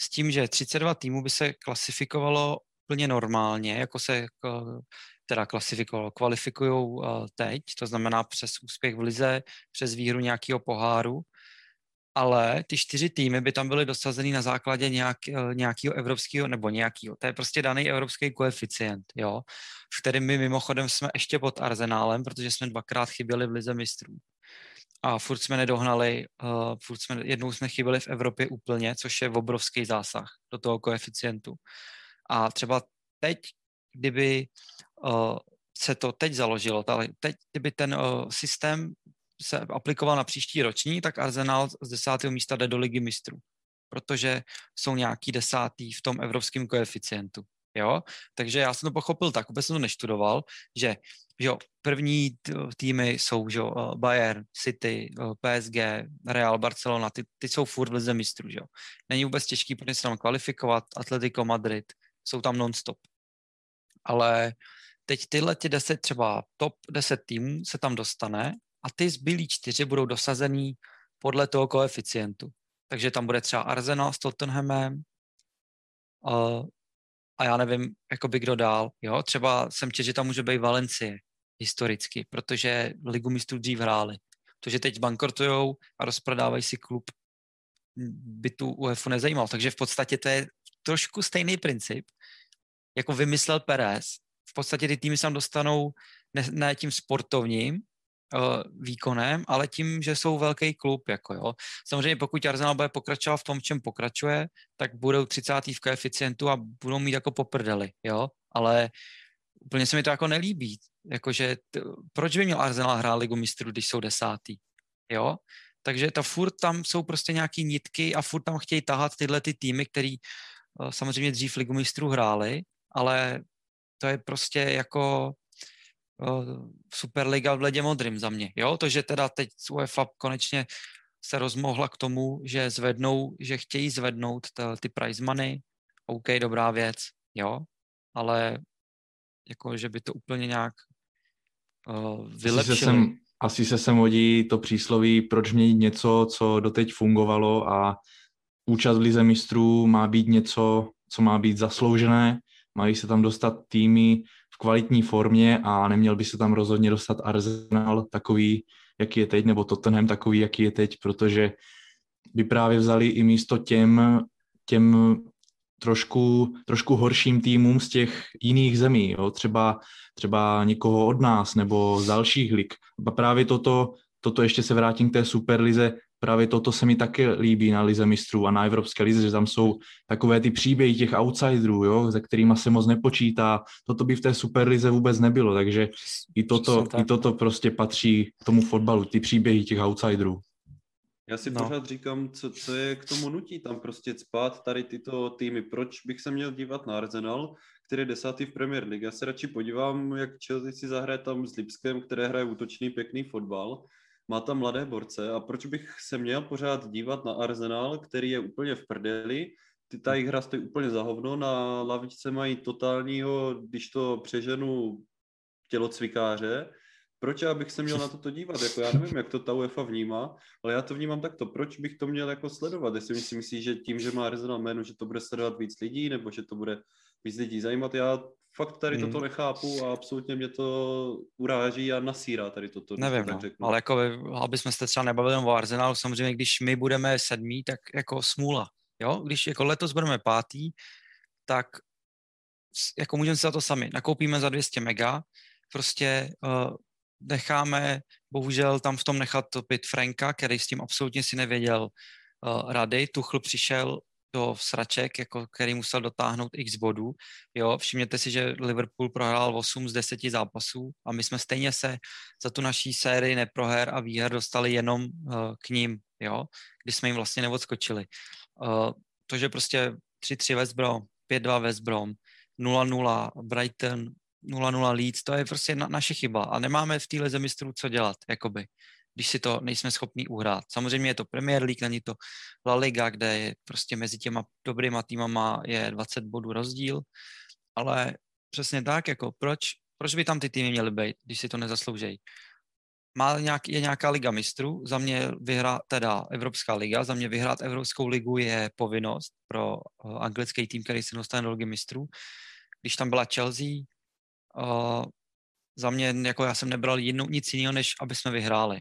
s tím, že 32 týmů by se klasifikovalo úplně normálně, jako se jako teda klasifikovalo, kvalifikují uh, teď, to znamená přes úspěch v lize, přes výhru nějakého poháru, ale ty čtyři týmy by tam byly dosazeny na základě nějak, uh, nějakého evropského, nebo nějakého, to je prostě daný evropský koeficient, jo, v kterým my mimochodem jsme ještě pod Arzenálem, protože jsme dvakrát chyběli v lize mistrů. A furt jsme nedohnali, uh, furt jsme, jednou jsme chyběli v Evropě úplně, což je obrovský zásah do toho koeficientu. A třeba teď, kdyby se to teď založilo, ale teď, kdyby ten uh, systém se aplikoval na příští roční, tak Arsenal z desátého místa jde do ligy mistrů, protože jsou nějaký desátý v tom evropském koeficientu. Jo? Takže já jsem to pochopil tak, vůbec jsem to neštudoval, že jo, první týmy jsou jo, Bayern, City, PSG, Real, Barcelona, ty, ty jsou furt v lize mistrů. Jo? Není vůbec těžký, protože se tam kvalifikovat, Atletico Madrid, jsou tam non-stop. Ale teď tyhle ty deset, třeba top 10 týmů se tam dostane a ty zbylí čtyři budou dosazený podle toho koeficientu. Takže tam bude třeba Arsenal s Tottenhamem uh, a já nevím, jakoby kdo dál. Jo? Třeba jsem četl, že tam může být Valencie historicky, protože Ligu mistrů dřív hráli. To, že teď bankrotujou a rozprodávají si klub, by tu UEFA nezajímal. Takže v podstatě to je trošku stejný princip, jako vymyslel Perez. V podstatě ty týmy se tam dostanou ne, ne tím sportovním uh, výkonem, ale tím, že jsou velký klub. Jako jo. Samozřejmě pokud Arsenal bude pokračovat v tom, čem pokračuje, tak budou 30. v koeficientu a budou mít jako poprdeli, jo. Ale úplně se mi to jako nelíbí. Jakože, t- proč by měl Arsenal hrát ligu mistrů, když jsou desátý? Jo? Takže ta furt tam jsou prostě nějaký nitky a furt tam chtějí tahat tyhle ty týmy, který samozřejmě dřív ligu mistrů hráli, ale to je prostě jako Superliga v ledě modrým za mě. Jo? To, že teda teď UEFA konečně se rozmohla k tomu, že zvednou, že chtějí zvednout t- ty prize money, OK, dobrá věc, jo, ale jako, že by to úplně nějak uh, vylepšili. Asi se, sem, asi se sem hodí to přísloví, proč měnit něco, co doteď fungovalo a účast v Lize mistrů má být něco, co má být zasloužené, mají se tam dostat týmy v kvalitní formě a neměl by se tam rozhodně dostat Arsenal takový, jaký je teď, nebo Tottenham takový, jaký je teď, protože by právě vzali i místo těm, těm trošku, trošku horším týmům z těch jiných zemí, jo? Třeba, třeba někoho od nás nebo z dalších lig. A právě toto, toto ještě se vrátím k té Superlize, právě toto se mi taky líbí na Lize mistrů a na Evropské lize, že tam jsou takové ty příběhy těch outsiderů, jo, se kterými se moc nepočítá. Toto by v té Superlize vůbec nebylo, takže i toto, i toto prostě patří k tomu fotbalu, ty příběhy těch outsiderů. Já si no. pořád říkám, co, co je k tomu nutí tam prostě spát tady tyto týmy. Proč bych se měl dívat na Arsenal, který je desátý v Premier League? Já se radši podívám, jak Chelsea si zahraje tam s Lipskem, které hraje útočný, pěkný fotbal. Má tam mladé borce a proč bych se měl pořád dívat na Arsenal, který je úplně v prdeli, ty, ta jejich hra stojí úplně za hovno, na lavičce mají totálního, když to přeženu, tělocvikáře, proč já bych se měl na toto dívat? Jako já nevím, jak to ta UEFA vnímá, ale já to vnímám takto. Proč bych to měl jako sledovat? Jestli si myslí, že tím, že má Arsenal jméno, že to bude sledovat víc lidí, nebo že to bude víc lidí zajímat. Já fakt tady hmm. toto nechápu a absolutně mě to uráží a nasírá tady toto. Nevím, to no. ale jako aby jsme se třeba nebavili o Arsenalu, samozřejmě když my budeme sedmí, tak jako smůla. Jo? Když jako letos budeme pátý, tak jako můžeme si za to sami. Nakoupíme za 200 mega, prostě uh, necháme bohužel tam v tom nechat topit Franka, který s tím absolutně si nevěděl uh, rady. Tuchl přišel do sraček, jako který musel dotáhnout x bodů. Jo, všimněte si, že Liverpool prohrál 8 z 10 zápasů a my jsme stejně se za tu naší sérii neproher a výher dostali jenom uh, k ním, jo, když jsme jim vlastně neodskočili. Uh, to, že prostě 3-3 West Brom, 5-2 West Brom, 0-0 Brighton, 0-0 Leeds, to je prostě na, naše chyba a nemáme v téhle zemi co dělat, jakoby, když si to nejsme schopni uhrát. Samozřejmě je to Premier League, není to La Liga, kde je prostě mezi těma dobrýma týmama je 20 bodů rozdíl, ale přesně tak, jako proč, proč by tam ty týmy měly být, když si to nezasloužejí? Má nějak, je nějaká liga mistrů, za mě vyhrát, teda Evropská liga, za mě vyhrát Evropskou ligu je povinnost pro uh, anglický tým, který se dostane do ligy mistrů. Když tam byla Chelsea, uh, za mě, jako já jsem nebral jinou, nic jiného, než aby jsme vyhráli.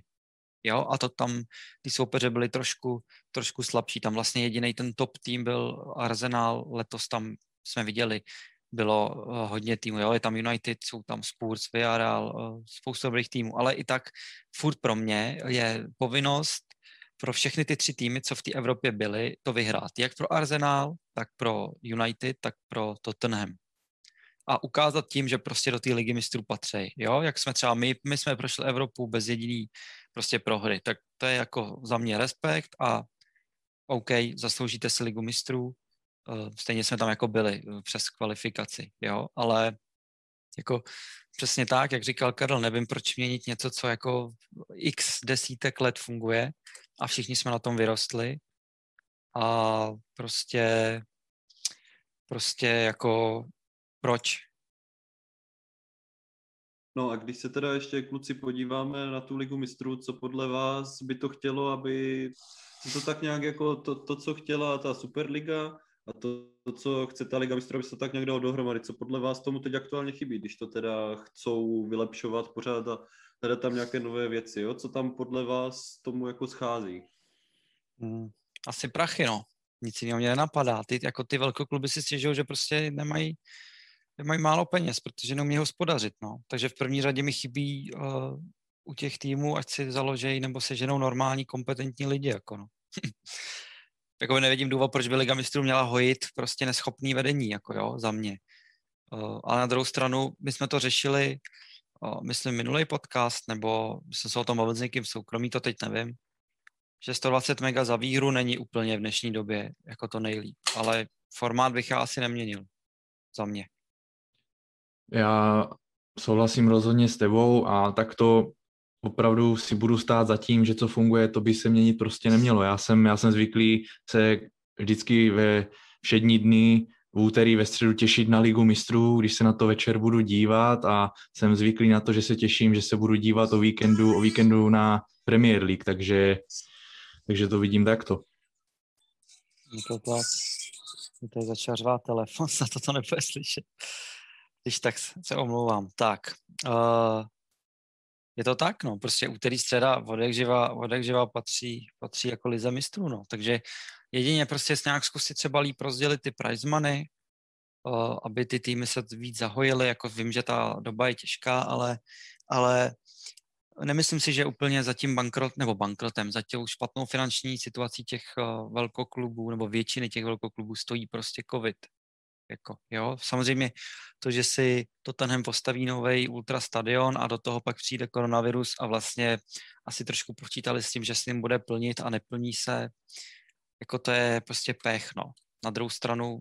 Jo, a to tam ty soupeře byly trošku, trošku slabší. Tam vlastně jediný ten top tým byl Arsenal, letos tam jsme viděli, bylo uh, hodně týmů, jo, je tam United, jsou tam Spurs, Villarreal, uh, spousta dobrých týmů, ale i tak furt pro mě je povinnost pro všechny ty tři týmy, co v té Evropě byly, to vyhrát. Jak pro Arsenal, tak pro United, tak pro Tottenham a ukázat tím, že prostě do té ligy mistrů patří. Jo, jak jsme třeba my, my jsme prošli Evropu bez jediný prostě prohry, tak to je jako za mě respekt a OK, zasloužíte si ligu mistrů, uh, stejně jsme tam jako byli uh, přes kvalifikaci, jo, ale jako přesně tak, jak říkal Karel, nevím, proč měnit něco, co jako x desítek let funguje a všichni jsme na tom vyrostli. A prostě prostě jako proč? No a když se teda ještě kluci podíváme na tu ligu mistrů, co podle vás by to chtělo, aby to tak nějak jako to, to co chtěla ta Superliga a to, to co chce ta Liga mistrů, aby se to tak nějak dalo dohromady. Co podle vás tomu teď aktuálně chybí, když to teda chcou vylepšovat pořád a hledat tam nějaké nové věci, jo? Co tam podle vás tomu jako schází? Hmm, asi prachy, no. Nic jiného mě nenapadá. Ty, jako ty velkokluby si stěžují, že prostě nemají mají málo peněz, protože neumí hospodařit. No. Takže v první řadě mi chybí uh, u těch týmů, ať si založejí nebo se ženou normální, kompetentní lidi. Jako no. jako nevidím důvod, proč by Liga mistrů měla hojit prostě neschopný vedení, jako jo, za mě. Uh, ale na druhou stranu, my jsme to řešili, uh, myslím, minulý podcast, nebo jsem se o tom bavil s někým soukromí, to teď nevím, že 120 mega za výhru není úplně v dnešní době jako to nejlíp, ale formát bych já asi neměnil za mě. Já souhlasím rozhodně s tebou a tak to opravdu si budu stát za tím, že co funguje, to by se měnit prostě nemělo. Já jsem, já jsem zvyklý se vždycky ve všední dny v úterý, ve středu těšit na Ligu mistrů, když se na to večer budu dívat a jsem zvyklý na to, že se těším, že se budu dívat o víkendu, o víkendu na Premier League, takže, takže to vidím takto. Je to tak. Je to začal řvát telefon, za to to nebude slyšet. Když tak se omlouvám. Tak, uh, je to tak, no, prostě úterý středa vodek živa, vodek živa patří, patří jako lize mistrů, no, takže jedině prostě nějak zkusit třeba líp rozdělit ty prize money, uh, aby ty týmy se víc zahojily, jako vím, že ta doba je těžká, ale, ale nemyslím si, že úplně za tím bankrot, nebo bankrotem, za těm špatnou finanční situací těch uh, velkoklubů, nebo většiny těch velkoklubů stojí prostě covid. Jako, jo, samozřejmě to, že si Tottenham postaví nový ultra stadion a do toho pak přijde koronavirus a vlastně asi trošku počítali s tím, že s ním bude plnit a neplní se, jako to je prostě pech, no. Na druhou stranu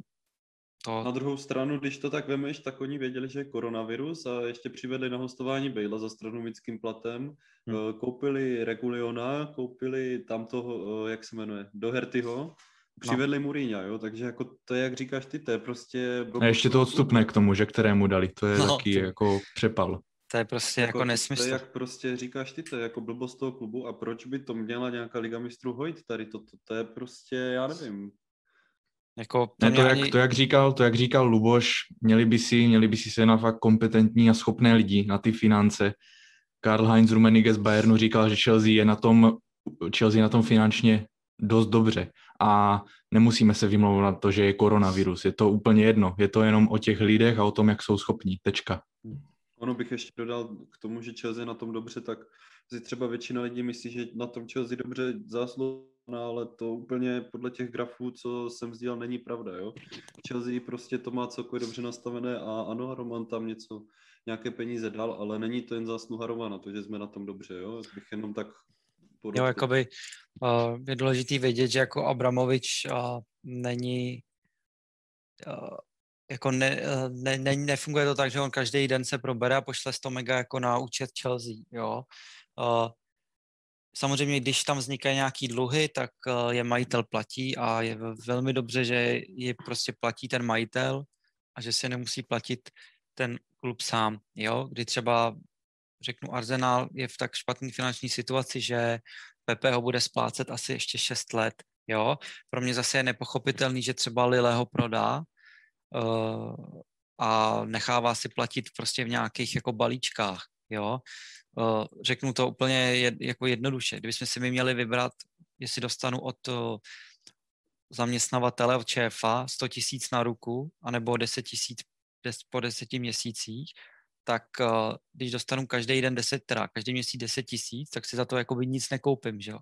to... Na druhou stranu, když to tak vemeš, tak oni věděli, že je koronavirus a ještě přivedli na hostování Bejla za astronomickým platem, hmm. koupili Reguliona, koupili tam toho, jak se jmenuje, Dohertyho, Přivedli no. Mourinho, jo, takže jako to je, jak říkáš ty, to je prostě... A ještě to odstupné k tomu, že kterému dali, to je no, taky to... jako přepal. To je prostě jako, jako nesmysl. To je, jak prostě říkáš ty, to je jako blbost toho klubu a proč by to měla nějaká liga mistrů hojit tady, to, to, to je prostě, já nevím. Jako to, ne, to, jak, to, jak říkal, to, jak říkal Luboš, měli by si, měli by si se na fakt kompetentní a schopné lidi, na ty finance. Karl Heinz Rummenigge z Bayernu říkal, že Chelsea je na tom, Chelsea na tom finančně dost dobře a nemusíme se vymlouvat na to, že je koronavirus. Je to úplně jedno. Je to jenom o těch lidech a o tom, jak jsou schopní. Tečka. Ono bych ještě dodal k tomu, že Chelsea je na tom dobře, tak si třeba většina lidí myslí, že na tom Chelsea dobře zásluhná, ale to úplně podle těch grafů, co jsem sdílel, není pravda. Jo? Chelsea prostě to má celkově dobře nastavené a ano, Roman tam něco, nějaké peníze dal, ale není to jen zásluha Romana, to, že jsme na tom dobře. Jo? Bych jenom tak podotkl. Jo, jakoby uh, je důležité vědět, že jako Abramovič uh, není uh, jako ne, ne, ne, nefunguje to tak, že on každý den se probere a pošle 100 mega jako na účet Chelsea, jo. Uh, samozřejmě, když tam vznikají nějaký dluhy, tak uh, je majitel platí a je velmi dobře, že je prostě platí ten majitel a že se nemusí platit ten klub sám, jo. Kdy třeba řeknu, Arsenal je v tak špatné finanční situaci, že Pepe ho bude splácet asi ještě 6 let. Jo? Pro mě zase je nepochopitelný, že třeba Lille ho prodá uh, a nechává si platit prostě v nějakých jako balíčkách. Jo? Uh, řeknu to úplně jed, jako jednoduše. Kdybychom si my měli vybrat, jestli dostanu od uh, zaměstnavatele, od ČFA 100 tisíc na ruku, anebo 10 tisíc po deseti měsících, tak uh, když dostanu každý den 10, teda každý měsíc 10 tisíc, tak si za to jako by nic nekoupím, že jo.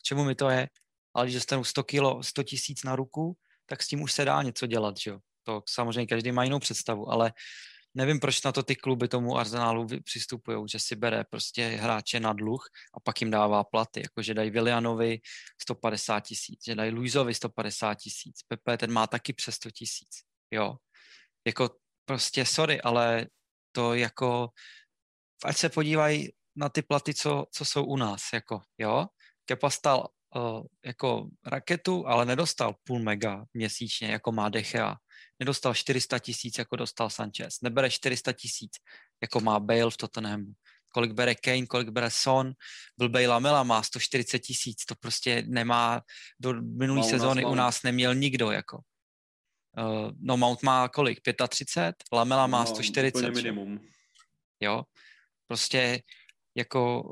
K čemu mi to je? Ale když dostanu 100 kilo, 100 tisíc na ruku, tak s tím už se dá něco dělat, že jo. To samozřejmě každý má jinou představu, ale nevím, proč na to ty kluby tomu Arsenálu přistupují, že si bere prostě hráče na dluh a pak jim dává platy, jako že dají Willianovi 150 tisíc, že dají Luizovi 150 tisíc, Pepe ten má taky přes 100 tisíc, jo. Jako prostě sorry, ale to jako, ať se podívají na ty platy, co, co jsou u nás, jako, jo. Kepa stal uh, jako raketu, ale nedostal půl mega měsíčně, jako má Dechea. Nedostal 400 tisíc, jako dostal Sanchez. Nebere 400 tisíc, jako má Bale v Tottenhamu. Kolik bere Kane, kolik bere Son. Byl Bale Lamela, má 140 tisíc. To prostě nemá, do minulé sezóny u nás neměl nikdo, jako. Uh, no Mount má kolik? 35? Lamela má no, 140. minimum. Jo, prostě jako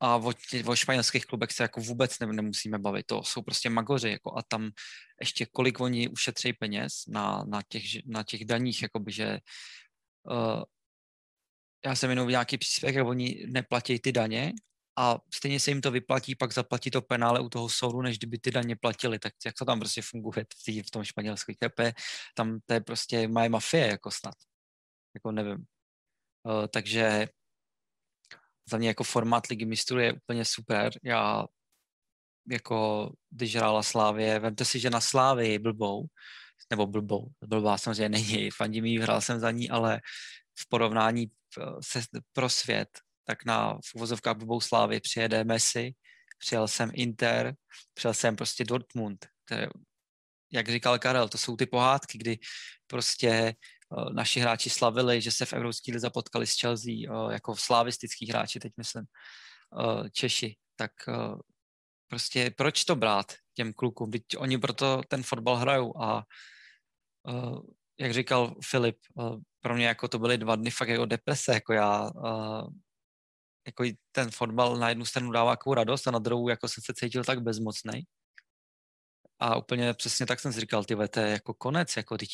a o, o španělských klubech se jako vůbec ne, nemusíme bavit, to jsou prostě magoři, jako a tam ještě kolik oni ušetří peněz na, na, těch, na těch daních, jakoby, že uh, já jsem jenom nějaký příspěvek, oni neplatí ty daně a stejně se jim to vyplatí, pak zaplatí to penále u toho soudu, než kdyby ty daně platili, tak jak to tam prostě funguje v, tom španělském KP, tam to je prostě mají mafie jako snad, jako nevím. Uh, takže za mě jako formát ligy mistrů je úplně super, já jako když hrála Slávě, vemte si, že na Slávě blbou, nebo blbou, blbá samozřejmě není, fandím jí, hrál jsem za ní, ale v porovnání se, pro svět, tak na v uvozovkách blbou Slávy přijede Messi, přijel jsem Inter, přijel jsem prostě Dortmund, které, jak říkal Karel, to jsou ty pohádky, kdy prostě uh, naši hráči slavili, že se v Evropské lize potkali s Chelsea, uh, jako slavistický hráči, teď myslím, uh, Češi, tak prostě proč to brát těm klukům, teď oni proto ten fotbal hrajou a jak říkal Filip, pro mě jako to byly dva dny fakt jako deprese, jako já jako ten fotbal na jednu stranu dává takovou radost a na druhou jako jsem se cítil tak bezmocný. A úplně přesně tak jsem si říkal, ty to je jako konec, jako teď,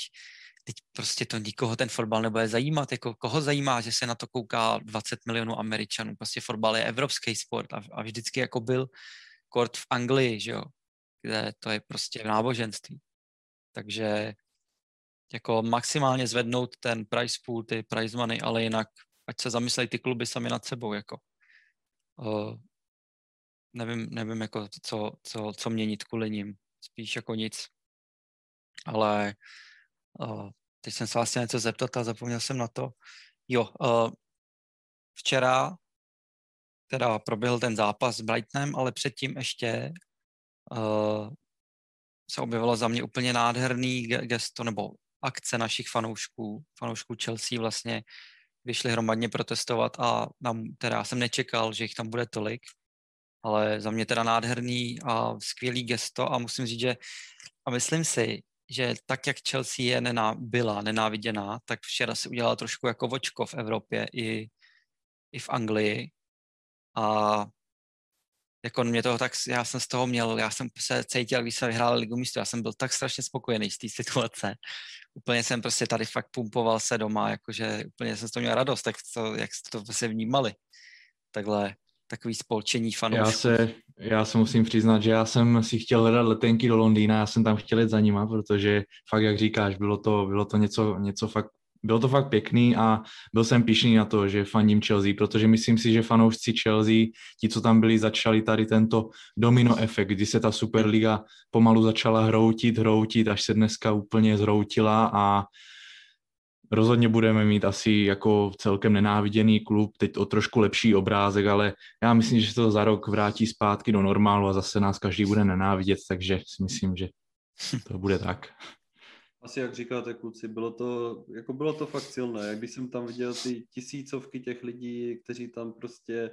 teď prostě to nikoho ten fotbal nebude zajímat, jako koho zajímá, že se na to kouká 20 milionů Američanů, prostě fotbal je evropský sport a, a vždycky jako byl kort v Anglii, že jo, kde to je prostě náboženství. Takže jako maximálně zvednout ten price pool, ty price money, ale jinak ať se zamyslejí ty kluby sami nad sebou, jako. Uh, nevím, nevím jako co, co, co měnit kvůli ním, spíš jako nic. Ale uh, teď jsem se vlastně něco zeptat a zapomněl jsem na to. Jo, uh, včera teda proběhl ten zápas s Brightonem, ale předtím ještě uh, se objevilo za mě úplně nádherný gesto nebo akce našich fanoušků, fanoušků Chelsea vlastně vyšli hromadně protestovat a nám, teda jsem nečekal, že jich tam bude tolik, ale za mě teda nádherný a skvělý gesto a musím říct, že a myslím si, že tak, jak Chelsea je nená, byla nenáviděná, tak včera si udělala trošku jako vočko v Evropě i, i v Anglii a jako mě toho tak, já jsem z toho měl, já jsem se cítil, když jsme vyhráli ligu místo, já jsem byl tak strašně spokojený z té situace. Úplně jsem prostě tady fakt pumpoval se doma, jakože úplně jsem z toho měl radost, tak to, jak jste to prostě vnímali. Takhle, takový spolčení fanoušků. Já se, já se musím přiznat, že já jsem si chtěl hledat letenky do Londýna, já jsem tam chtěl jít za nima, protože fakt, jak říkáš, bylo to, bylo to něco, něco fakt bylo to fakt pěkný a byl jsem pišný na to, že fandím Chelsea, protože myslím si, že fanoušci Chelsea, ti, co tam byli, začali tady tento domino efekt, kdy se ta Superliga pomalu začala hroutit, hroutit, až se dneska úplně zhroutila a rozhodně budeme mít asi jako celkem nenáviděný klub, teď o trošku lepší obrázek, ale já myslím, že se to za rok vrátí zpátky do normálu a zase nás každý bude nenávidět, takže si myslím, že to bude tak asi jak říkáte kluci, bylo to, jako bylo to fakt silné. Jak když jsem tam viděl ty tisícovky těch lidí, kteří tam prostě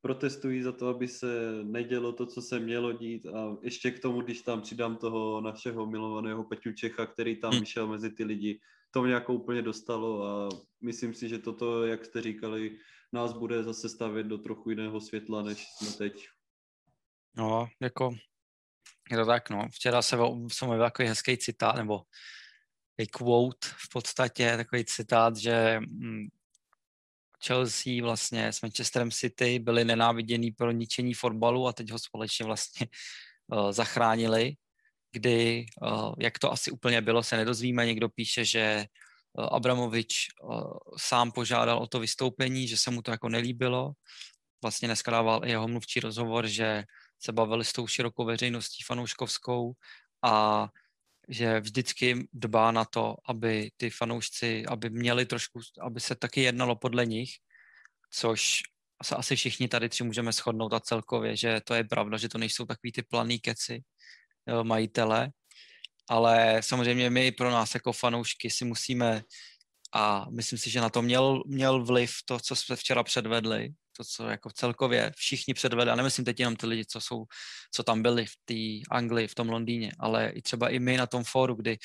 protestují za to, aby se nedělo to, co se mělo dít a ještě k tomu, když tam přidám toho našeho milovaného Peťu Čecha, který tam hmm. šel mezi ty lidi, to mě jako úplně dostalo a myslím si, že toto, jak jste říkali, nás bude zase stavět do trochu jiného světla, než jsme teď. No, jako je to tak, no. Včera se jsem mluvil takový hezký citát, nebo quote v podstatě, takový citát, že mm, Chelsea vlastně s Manchesterem City byli nenávidění pro ničení fotbalu a teď ho společně vlastně uh, zachránili, kdy, uh, jak to asi úplně bylo, se nedozvíme. Někdo píše, že uh, Abramovič uh, sám požádal o to vystoupení, že se mu to jako nelíbilo. Vlastně dneska dával i jeho mluvčí rozhovor, že se bavili s tou širokou veřejností fanouškovskou a že vždycky dbá na to, aby ty fanoušci, aby měli trošku, aby se taky jednalo podle nich, což se asi všichni tady tři můžeme shodnout a celkově, že to je pravda, že to nejsou takový ty planý keci majitele, ale samozřejmě my pro nás jako fanoušky si musíme a myslím si, že na to měl, měl vliv to, co jsme včera předvedli, to, co jako celkově všichni předvedli, a nemyslím teď jenom ty lidi, co, jsou, co tam byli v té Anglii, v tom Londýně, ale i třeba i my na tom fóru, kdy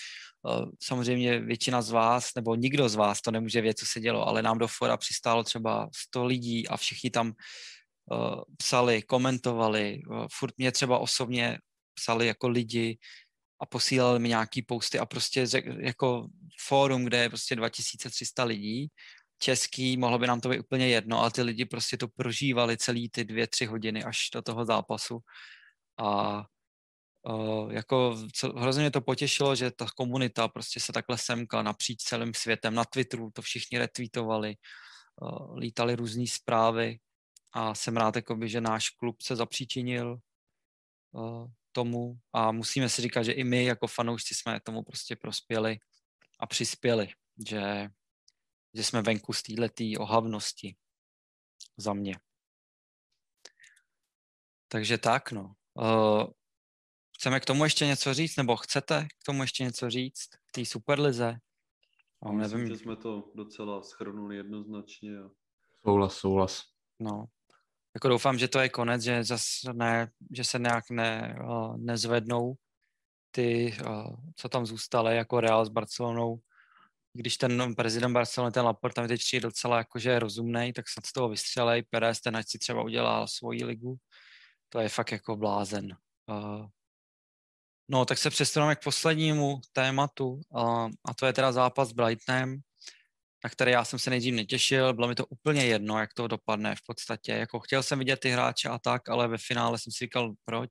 uh, samozřejmě většina z vás, nebo nikdo z vás to nemůže vědět, co se dělo, ale nám do fóra přistálo třeba 100 lidí a všichni tam uh, psali, komentovali, uh, furt mě třeba osobně psali jako lidi, a posílali mi nějaký posty a prostě jako fórum, kde je prostě 2300 lidí, český, mohlo by nám to být úplně jedno, ale ty lidi prostě to prožívali celý ty dvě, tři hodiny až do toho zápasu. A uh, jako co, hrozně mě to potěšilo, že ta komunita prostě se takhle semkla napříč celým světem. Na Twitteru to všichni retweetovali, uh, lítali různé zprávy a jsem rád, jakoby, že náš klub se zapříčinil uh, tomu a musíme si říkat, že i my jako fanoušci jsme tomu prostě prospěli a přispěli, že, že jsme venku z této ohavnosti za mě. Takže tak, no. Uh, chceme k tomu ještě něco říct, nebo chcete k tomu ještě něco říct, k té superlize? No, Myslím, nevím. že jsme to docela schrnuli jednoznačně. A... Souhlas, souhlas. No, jako doufám, že to je konec, že, zas ne, že se nějak ne, uh, nezvednou ty, uh, co tam zůstaly, jako Real s Barcelonou. Když ten prezident Barcelony, ten Laporta mi teď docela jakože rozumný, tak snad z toho vystřelej. Perez, ten ať si třeba udělá svoji ligu. To je fakt jako blázen. Uh, no, tak se přesuneme k poslednímu tématu, uh, a to je teda zápas s Brightonem na které já jsem se nejdřív netěšil, bylo mi to úplně jedno, jak to dopadne v podstatě. Jako chtěl jsem vidět ty hráče a tak, ale ve finále jsem si říkal, proč.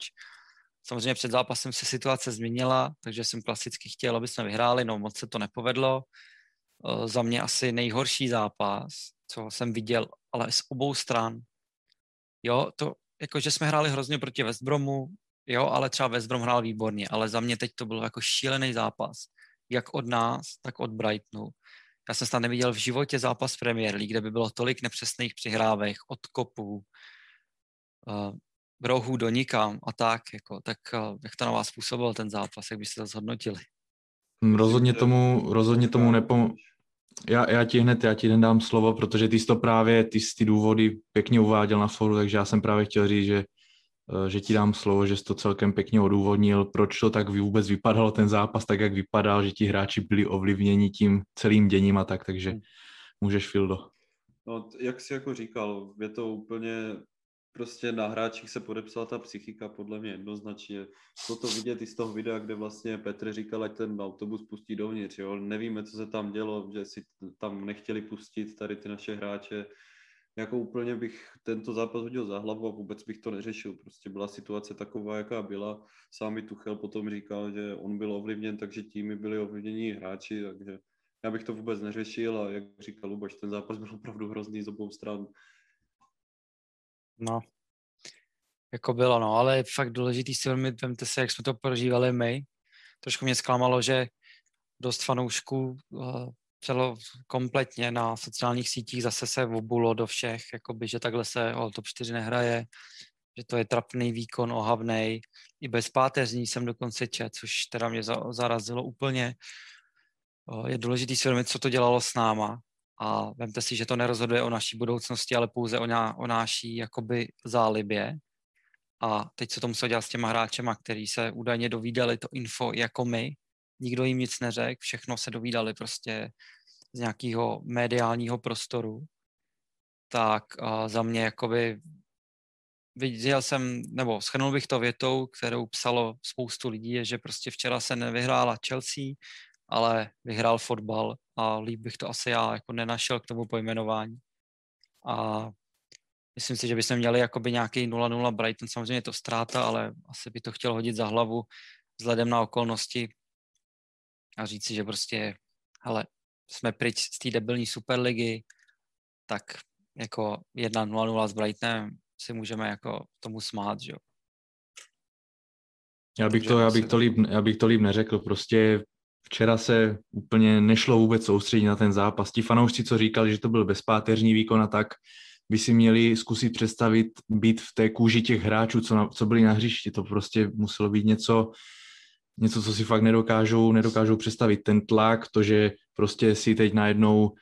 Samozřejmě před zápasem se situace změnila, takže jsem klasicky chtěl, aby jsme vyhráli, no moc se to nepovedlo. E, za mě asi nejhorší zápas, co jsem viděl, ale z obou stran. Jo, to, jako že jsme hráli hrozně proti West Bromu, jo, ale třeba West Brom hrál výborně, ale za mě teď to bylo jako šílený zápas, jak od nás, tak od Brightonu. Já jsem snad neviděl v životě zápas Premier League, kde by bylo tolik nepřesných přihrávek, odkopů, uh, rohů do nikam a tak, jako, tak uh, jak to na vás působil ten zápas, jak byste to zhodnotili? Hm, rozhodně tomu, rozhodně tomu nepom... Já, já ti hned, já ti hned dám slovo, protože ty jsi to právě, ty jsi ty důvody pěkně uváděl na foru, takže já jsem právě chtěl říct, že Eh, že ti dám slovo, že jsi to celkem pěkně odůvodnil, proč to tak vůbec vypadalo ten zápas tak, jak vypadal, že ti hráči byli ovlivněni tím celým děním a tak, takže hmm. můžeš, Fildo. No, jak jsi jako říkal, je to úplně prostě na hráčích se podepsala ta psychika, podle mě jednoznačně. To to vidět i z toho videa, kde vlastně Petr říkal, ať ten autobus pustí dovnitř, jo. Nevíme, co se tam dělo, že si tam nechtěli pustit tady ty naše hráče, jako úplně bych tento zápas hodil za hlavu a vůbec bych to neřešil. Prostě byla situace taková, jaká byla. Sám Tuchel potom říkal, že on byl ovlivněn, takže týmy byli ovlivnění hráči, takže já bych to vůbec neřešil a jak říkal Lubaš, ten zápas byl opravdu hrozný z obou stran. No, jako bylo, no, ale je fakt důležitý si velmi, vemte se, jak jsme to prožívali my. Trošku mě zklamalo, že dost fanoušků uh, celo kompletně na sociálních sítích zase se obulo do všech, jakoby, že takhle se o top 4 nehraje, že to je trapný výkon, ohavnej. I bez páteřní jsem dokonce čet, což teda mě zarazilo úplně. Je důležité si uvědomit, co to dělalo s náma. A vemte si, že to nerozhoduje o naší budoucnosti, ale pouze o, ná, o náší jakoby zálibě. A teď se to muselo dělat s těma hráčema, který se údajně dovídali to info jako my, nikdo jim nic neřekl, všechno se dovídali prostě z nějakého mediálního prostoru, tak uh, za mě jakoby viděl jsem, nebo schrnul bych to větou, kterou psalo spoustu lidí, je, že prostě včera se nevyhrála Chelsea, ale vyhrál fotbal a líp bych to asi já jako nenašel k tomu pojmenování. A myslím si, že bychom měli jakoby nějaký 0-0 Brighton, samozřejmě je to ztráta, ale asi by to chtěl hodit za hlavu vzhledem na okolnosti a říct si, že prostě, hele, jsme pryč z té debilní superligy, tak jako 1-0-0 s Brightonem si můžeme jako tomu smát, že jo. Já bych, to, já, bych to líp, já bych to líp neřekl, prostě včera se úplně nešlo vůbec soustředit na ten zápas. Ti fanoušci, co říkali, že to byl bezpáteřní výkon a tak, by si měli zkusit představit být v té kůži těch hráčů, co, na, co byli na hřišti. To prostě muselo být něco, něco, co si fakt nedokážou, nedokážou představit. Ten tlak, to, že prostě si teď najednou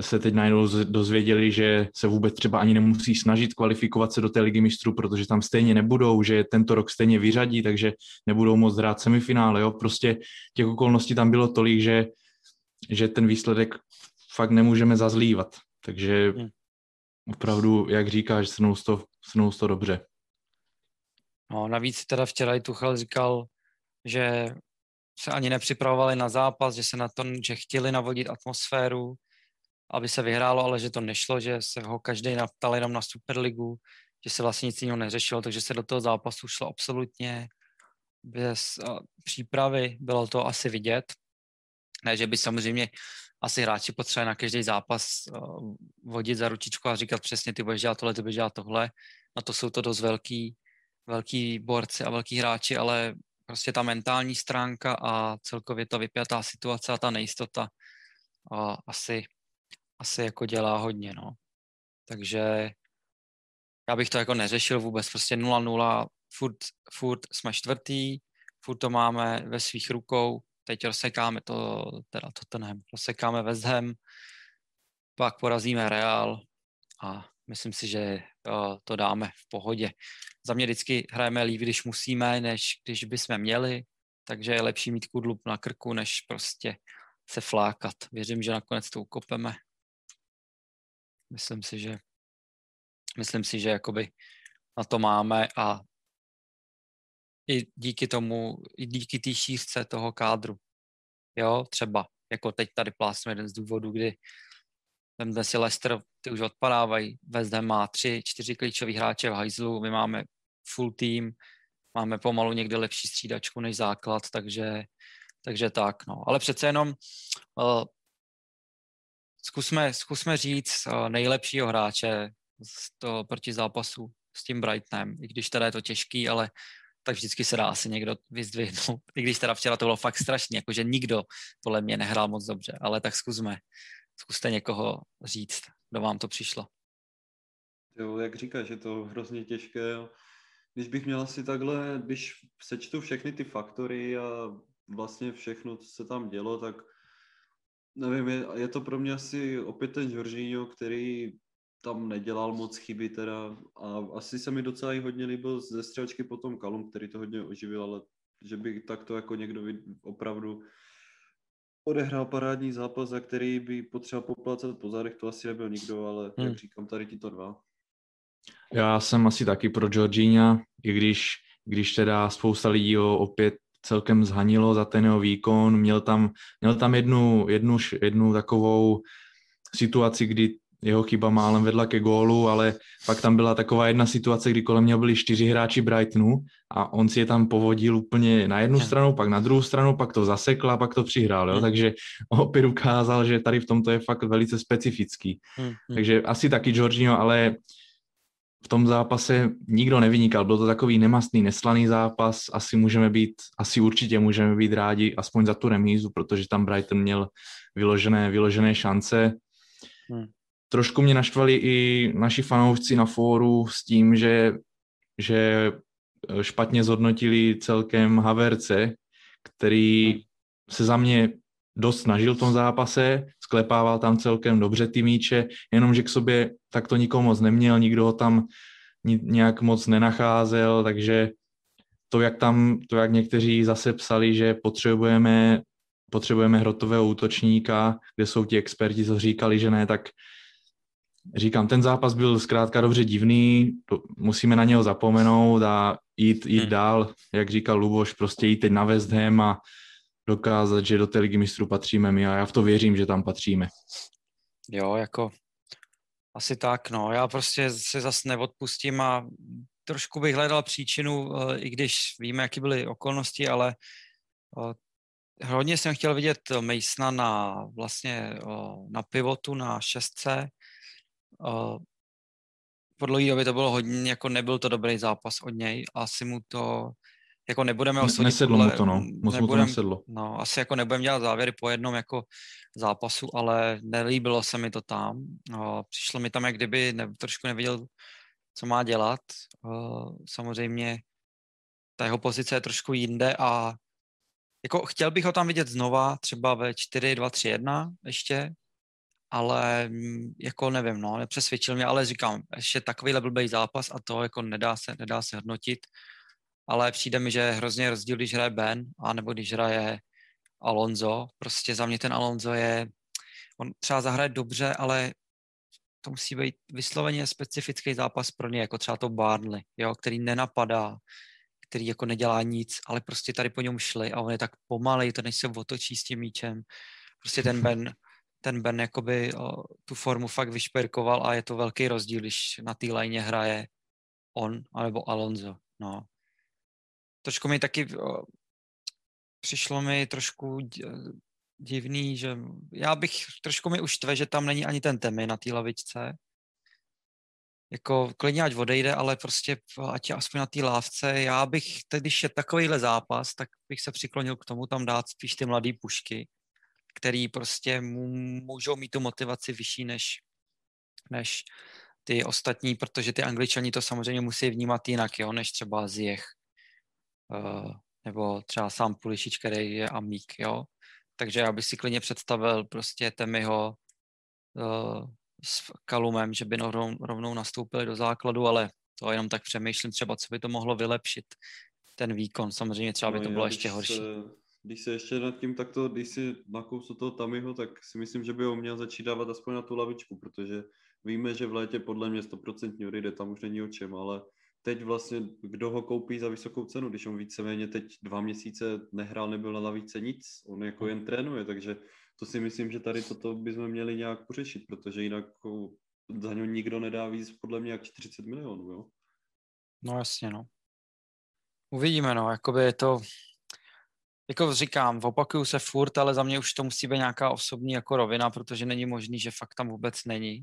se teď najednou dozvěděli, že se vůbec třeba ani nemusí snažit kvalifikovat se do té ligy mistrů, protože tam stejně nebudou, že tento rok stejně vyřadí, takže nebudou moc hrát semifinále. Jo? Prostě těch okolností tam bylo tolik, že, že ten výsledek fakt nemůžeme zazlívat. Takže hmm. opravdu, jak říkáš, snou to, snou to dobře. No, navíc teda včera i Tuchel říkal, že se ani nepřipravovali na zápas, že se na to, že chtěli navodit atmosféru, aby se vyhrálo, ale že to nešlo, že se ho každý naptal jenom na Superligu, že se vlastně nic jiného neřešilo, takže se do toho zápasu šlo absolutně bez přípravy, bylo to asi vidět. Ne, že by samozřejmě asi hráči potřebovali na každý zápas vodit za ručičku a říkat přesně, ty budeš dělat tohle, ty budeš dělat tohle. Na to jsou to dost velký velký borci a velký hráči, ale prostě ta mentální stránka a celkově ta vypjatá situace a ta nejistota a asi, asi jako dělá hodně, no. Takže já bych to jako neřešil vůbec, prostě 0-0, furt, furt jsme čtvrtý, furt to máme ve svých rukou, teď rozsekáme to, teda Tottenham, rozsekáme West Ham, pak porazíme Real a myslím si, že to dáme v pohodě. Za mě vždycky hrajeme líp, když musíme, než když bychom měli, takže je lepší mít kudlup na krku, než prostě se flákat. Věřím, že nakonec to ukopeme. Myslím si, že myslím si, že jakoby na to máme a i díky tomu, i díky té šířce toho kádru. Jo, třeba, jako teď tady plásnu jeden z důvodů, kdy Vemte si Leicester, ty už odpadávají. West Ham má tři, čtyři klíčový hráče v hajzlu, my máme full team, máme pomalu někde lepší střídačku než základ, takže, takže tak, no. Ale přece jenom uh, zkusme, zkusme říct uh, nejlepšího hráče z toho proti zápasu s tím Brightonem, i když teda je to těžký, ale tak vždycky se dá asi někdo vyzdvihnout. I když teda včera to bylo fakt strašný, jakože nikdo podle mě nehrál moc dobře, ale tak zkusme. Zkuste někoho říct, kdo vám to přišlo. Jo, jak říkáš, je to hrozně těžké. Když bych měl asi takhle, když sečtu všechny ty faktory a vlastně všechno, co se tam dělo, tak nevím, je, je to pro mě asi opět ten Jorginho, který tam nedělal moc chyby teda a asi se mi docela i hodně líbil ze střelčky potom Kalum, který to hodně oživil, ale že by takto jako někdo opravdu odehrál parádní zápas, za který by potřeboval poplácat po zádech, to asi nebyl nikdo, ale hmm. jak říkám, tady ti to dva. Já jsem asi taky pro Georgina, i když, když teda spousta lidí ho opět celkem zhanilo za ten jeho výkon. Měl tam, měl tam jednu, jednu, jednu takovou situaci, kdy jeho chyba málem vedla ke gólu, ale pak tam byla taková jedna situace, kdy kolem něho byli čtyři hráči Brightonu a on si je tam povodil úplně na jednu stranu, pak na druhou stranu, pak to zasekl a pak to přihrál, jo? Hmm. takže opět ukázal, že tady v tomto je fakt velice specifický. Hmm. Takže asi taky Jorginho, ale v tom zápase nikdo nevynikal. Byl to takový nemastný, neslaný zápas. Asi můžeme být, asi určitě můžeme být rádi aspoň za tu remízu, protože tam Brighton měl vyložené, vyložené šance. Hmm. Trošku mě naštvali i naši fanoušci na fóru s tím, že, že špatně zhodnotili celkem Haverce, který hmm. se za mě dost snažil v tom zápase, sklepával tam celkem dobře ty míče, jenomže k sobě tak to nikomu moc neměl, nikdo ho tam nějak moc nenacházel, takže to, jak tam, to, jak někteří zase psali, že potřebujeme, potřebujeme hrotového útočníka, kde jsou ti experti, co říkali, že ne, tak říkám, ten zápas byl zkrátka dobře divný, to, musíme na něho zapomenout a jít, jít hmm. dál, jak říkal Luboš, prostě jít teď na West Ham a dokázat, že do té ligy mistrů patříme my a já v to věřím, že tam patříme. Jo, jako asi tak, no. Já prostě se zase neodpustím a trošku bych hledal příčinu, eh, i když víme, jaké byly okolnosti, ale eh, hodně jsem chtěl vidět Masona na vlastně eh, na pivotu, na šestce. Po dlouhé to bylo hodně, jako nebyl to dobrý zápas od něj. Asi mu to jako nebudeme osudit. Nesedlo podle, mu to, no. Moc nebudem, mu to nesedlo. No, asi jako nebudeme dělat závěry po jednom jako zápasu, ale nelíbilo se mi to tam. No, přišlo mi tam, jak kdyby ne, trošku nevěděl, co má dělat. Samozřejmě ta jeho pozice je trošku jinde a jako chtěl bych ho tam vidět znova, třeba ve 4, 2, 3, 1 ještě, ale mm, jako nevím, no, nepřesvědčil mě, ale říkám, ještě takovýhle blbý zápas a to jako nedá se, nedá se hodnotit ale přijde mi, že je hrozně rozdíl, když hraje Ben, anebo když hraje Alonso. Prostě za mě ten Alonso je, on třeba zahraje dobře, ale to musí být vysloveně specifický zápas pro ně, jako třeba to Barnley, jo, který nenapadá, který jako nedělá nic, ale prostě tady po něm šli a on je tak pomalej, to než se otočí s tím míčem. Prostě ten Ben, ten Ben jakoby o, tu formu fakt vyšperkoval a je to velký rozdíl, když na té lajně hraje on anebo Alonso. No trošku mi taky přišlo mi trošku divný, že já bych, trošku mi už tve, že tam není ani ten Temy na té lavičce. jako klidně ať odejde, ale prostě ať je aspoň na té lávce. Já bych, teď, když je takovýhle zápas, tak bych se přiklonil k tomu tam dát spíš ty mladé pušky, který prostě můžou mít tu motivaci vyšší než, než ty ostatní, protože ty angličani to samozřejmě musí vnímat jinak, jo, než třeba Zjech, uh, nebo třeba sám Pulišič, který je Amík, jo. Takže já bych si klidně představil prostě Temiho uh, s Kalumem, že by rovnou, rovnou nastoupili do základu, ale to jenom tak přemýšlím třeba, co by to mohlo vylepšit, ten výkon. Samozřejmě třeba by no, to bylo ještě horší. Se, když se ještě nad tím takto, když si nakousu toho Tamiho, tak si myslím, že by ho měl začít dávat aspoň na tu lavičku, protože víme, že v létě podle mě 100% odejde, tam už není o čem, ale teď vlastně, kdo ho koupí za vysokou cenu, když on víceméně teď dva měsíce nehrál, nebyl na lavice nic, on jako jen trénuje, takže to si myslím, že tady toto bychom měli nějak pořešit, protože jinak za něj nikdo nedá víc podle mě jak 40 milionů, jo? No jasně, no. Uvidíme, no, jakoby je to, jako říkám, opakuju se furt, ale za mě už to musí být nějaká osobní jako rovina, protože není možný, že fakt tam vůbec není.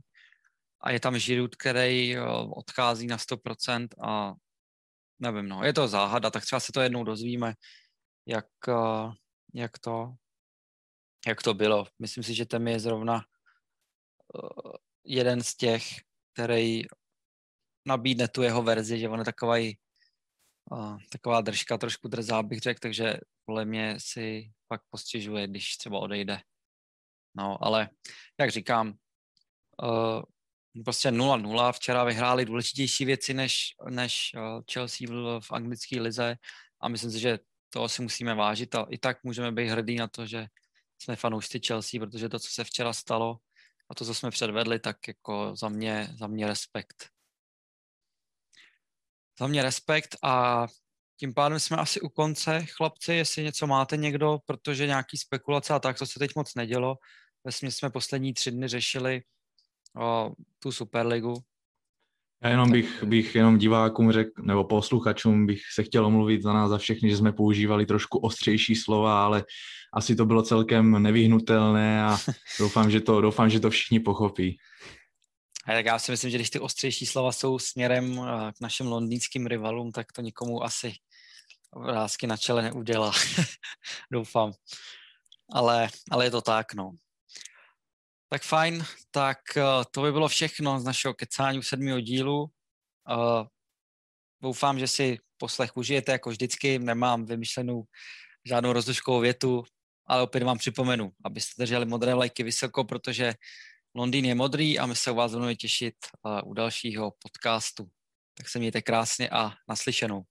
A je tam Žirut, který odchází na 100% a nevím, no, je to záhada, tak třeba se to jednou dozvíme, jak, jak to, jak to bylo. Myslím si, že ten je zrovna uh, jeden z těch, který nabídne tu jeho verzi, že on je takový, taková držka, trošku drzá bych řekl, takže podle mě si pak postěžuje, když třeba odejde. No, ale jak říkám, prostě 0-0. Včera vyhráli důležitější věci než, než Chelsea v, v anglické lize a myslím si, že to si musíme vážit a i tak můžeme být hrdí na to, že jsme fanoušci Chelsea, protože to, co se včera stalo a to, co jsme předvedli, tak jako za mě, za mě respekt. Za mě respekt a tím pádem jsme asi u konce. Chlapci, jestli něco máte někdo, protože nějaký spekulace a tak, to se teď moc nedělo. Vlastně jsme poslední tři dny řešili o, tu Superligu, já jenom bych, bych jenom divákům řekl, nebo posluchačům bych se chtěl omluvit za nás za všechny, že jsme používali trošku ostřejší slova, ale asi to bylo celkem nevyhnutelné a doufám, že to, doufám, že to všichni pochopí. A tak já si myslím, že když ty ostřejší slova jsou směrem eh, k našim londýnským rivalům, tak to nikomu asi vrázky na čele neudělá. Doufám. Ale, ale je to tak, no. Tak fajn, tak uh, to by bylo všechno z našeho kecání sedmého dílu. Uh, doufám, že si poslech užijete, jako vždycky. Nemám vymyšlenou žádnou rozduškovou větu, ale opět vám připomenu, abyste drželi modré lajky vysoko, protože Londýn je modrý a my se u vás budeme těšit uh, u dalšího podcastu. Tak se mějte krásně a naslyšenou.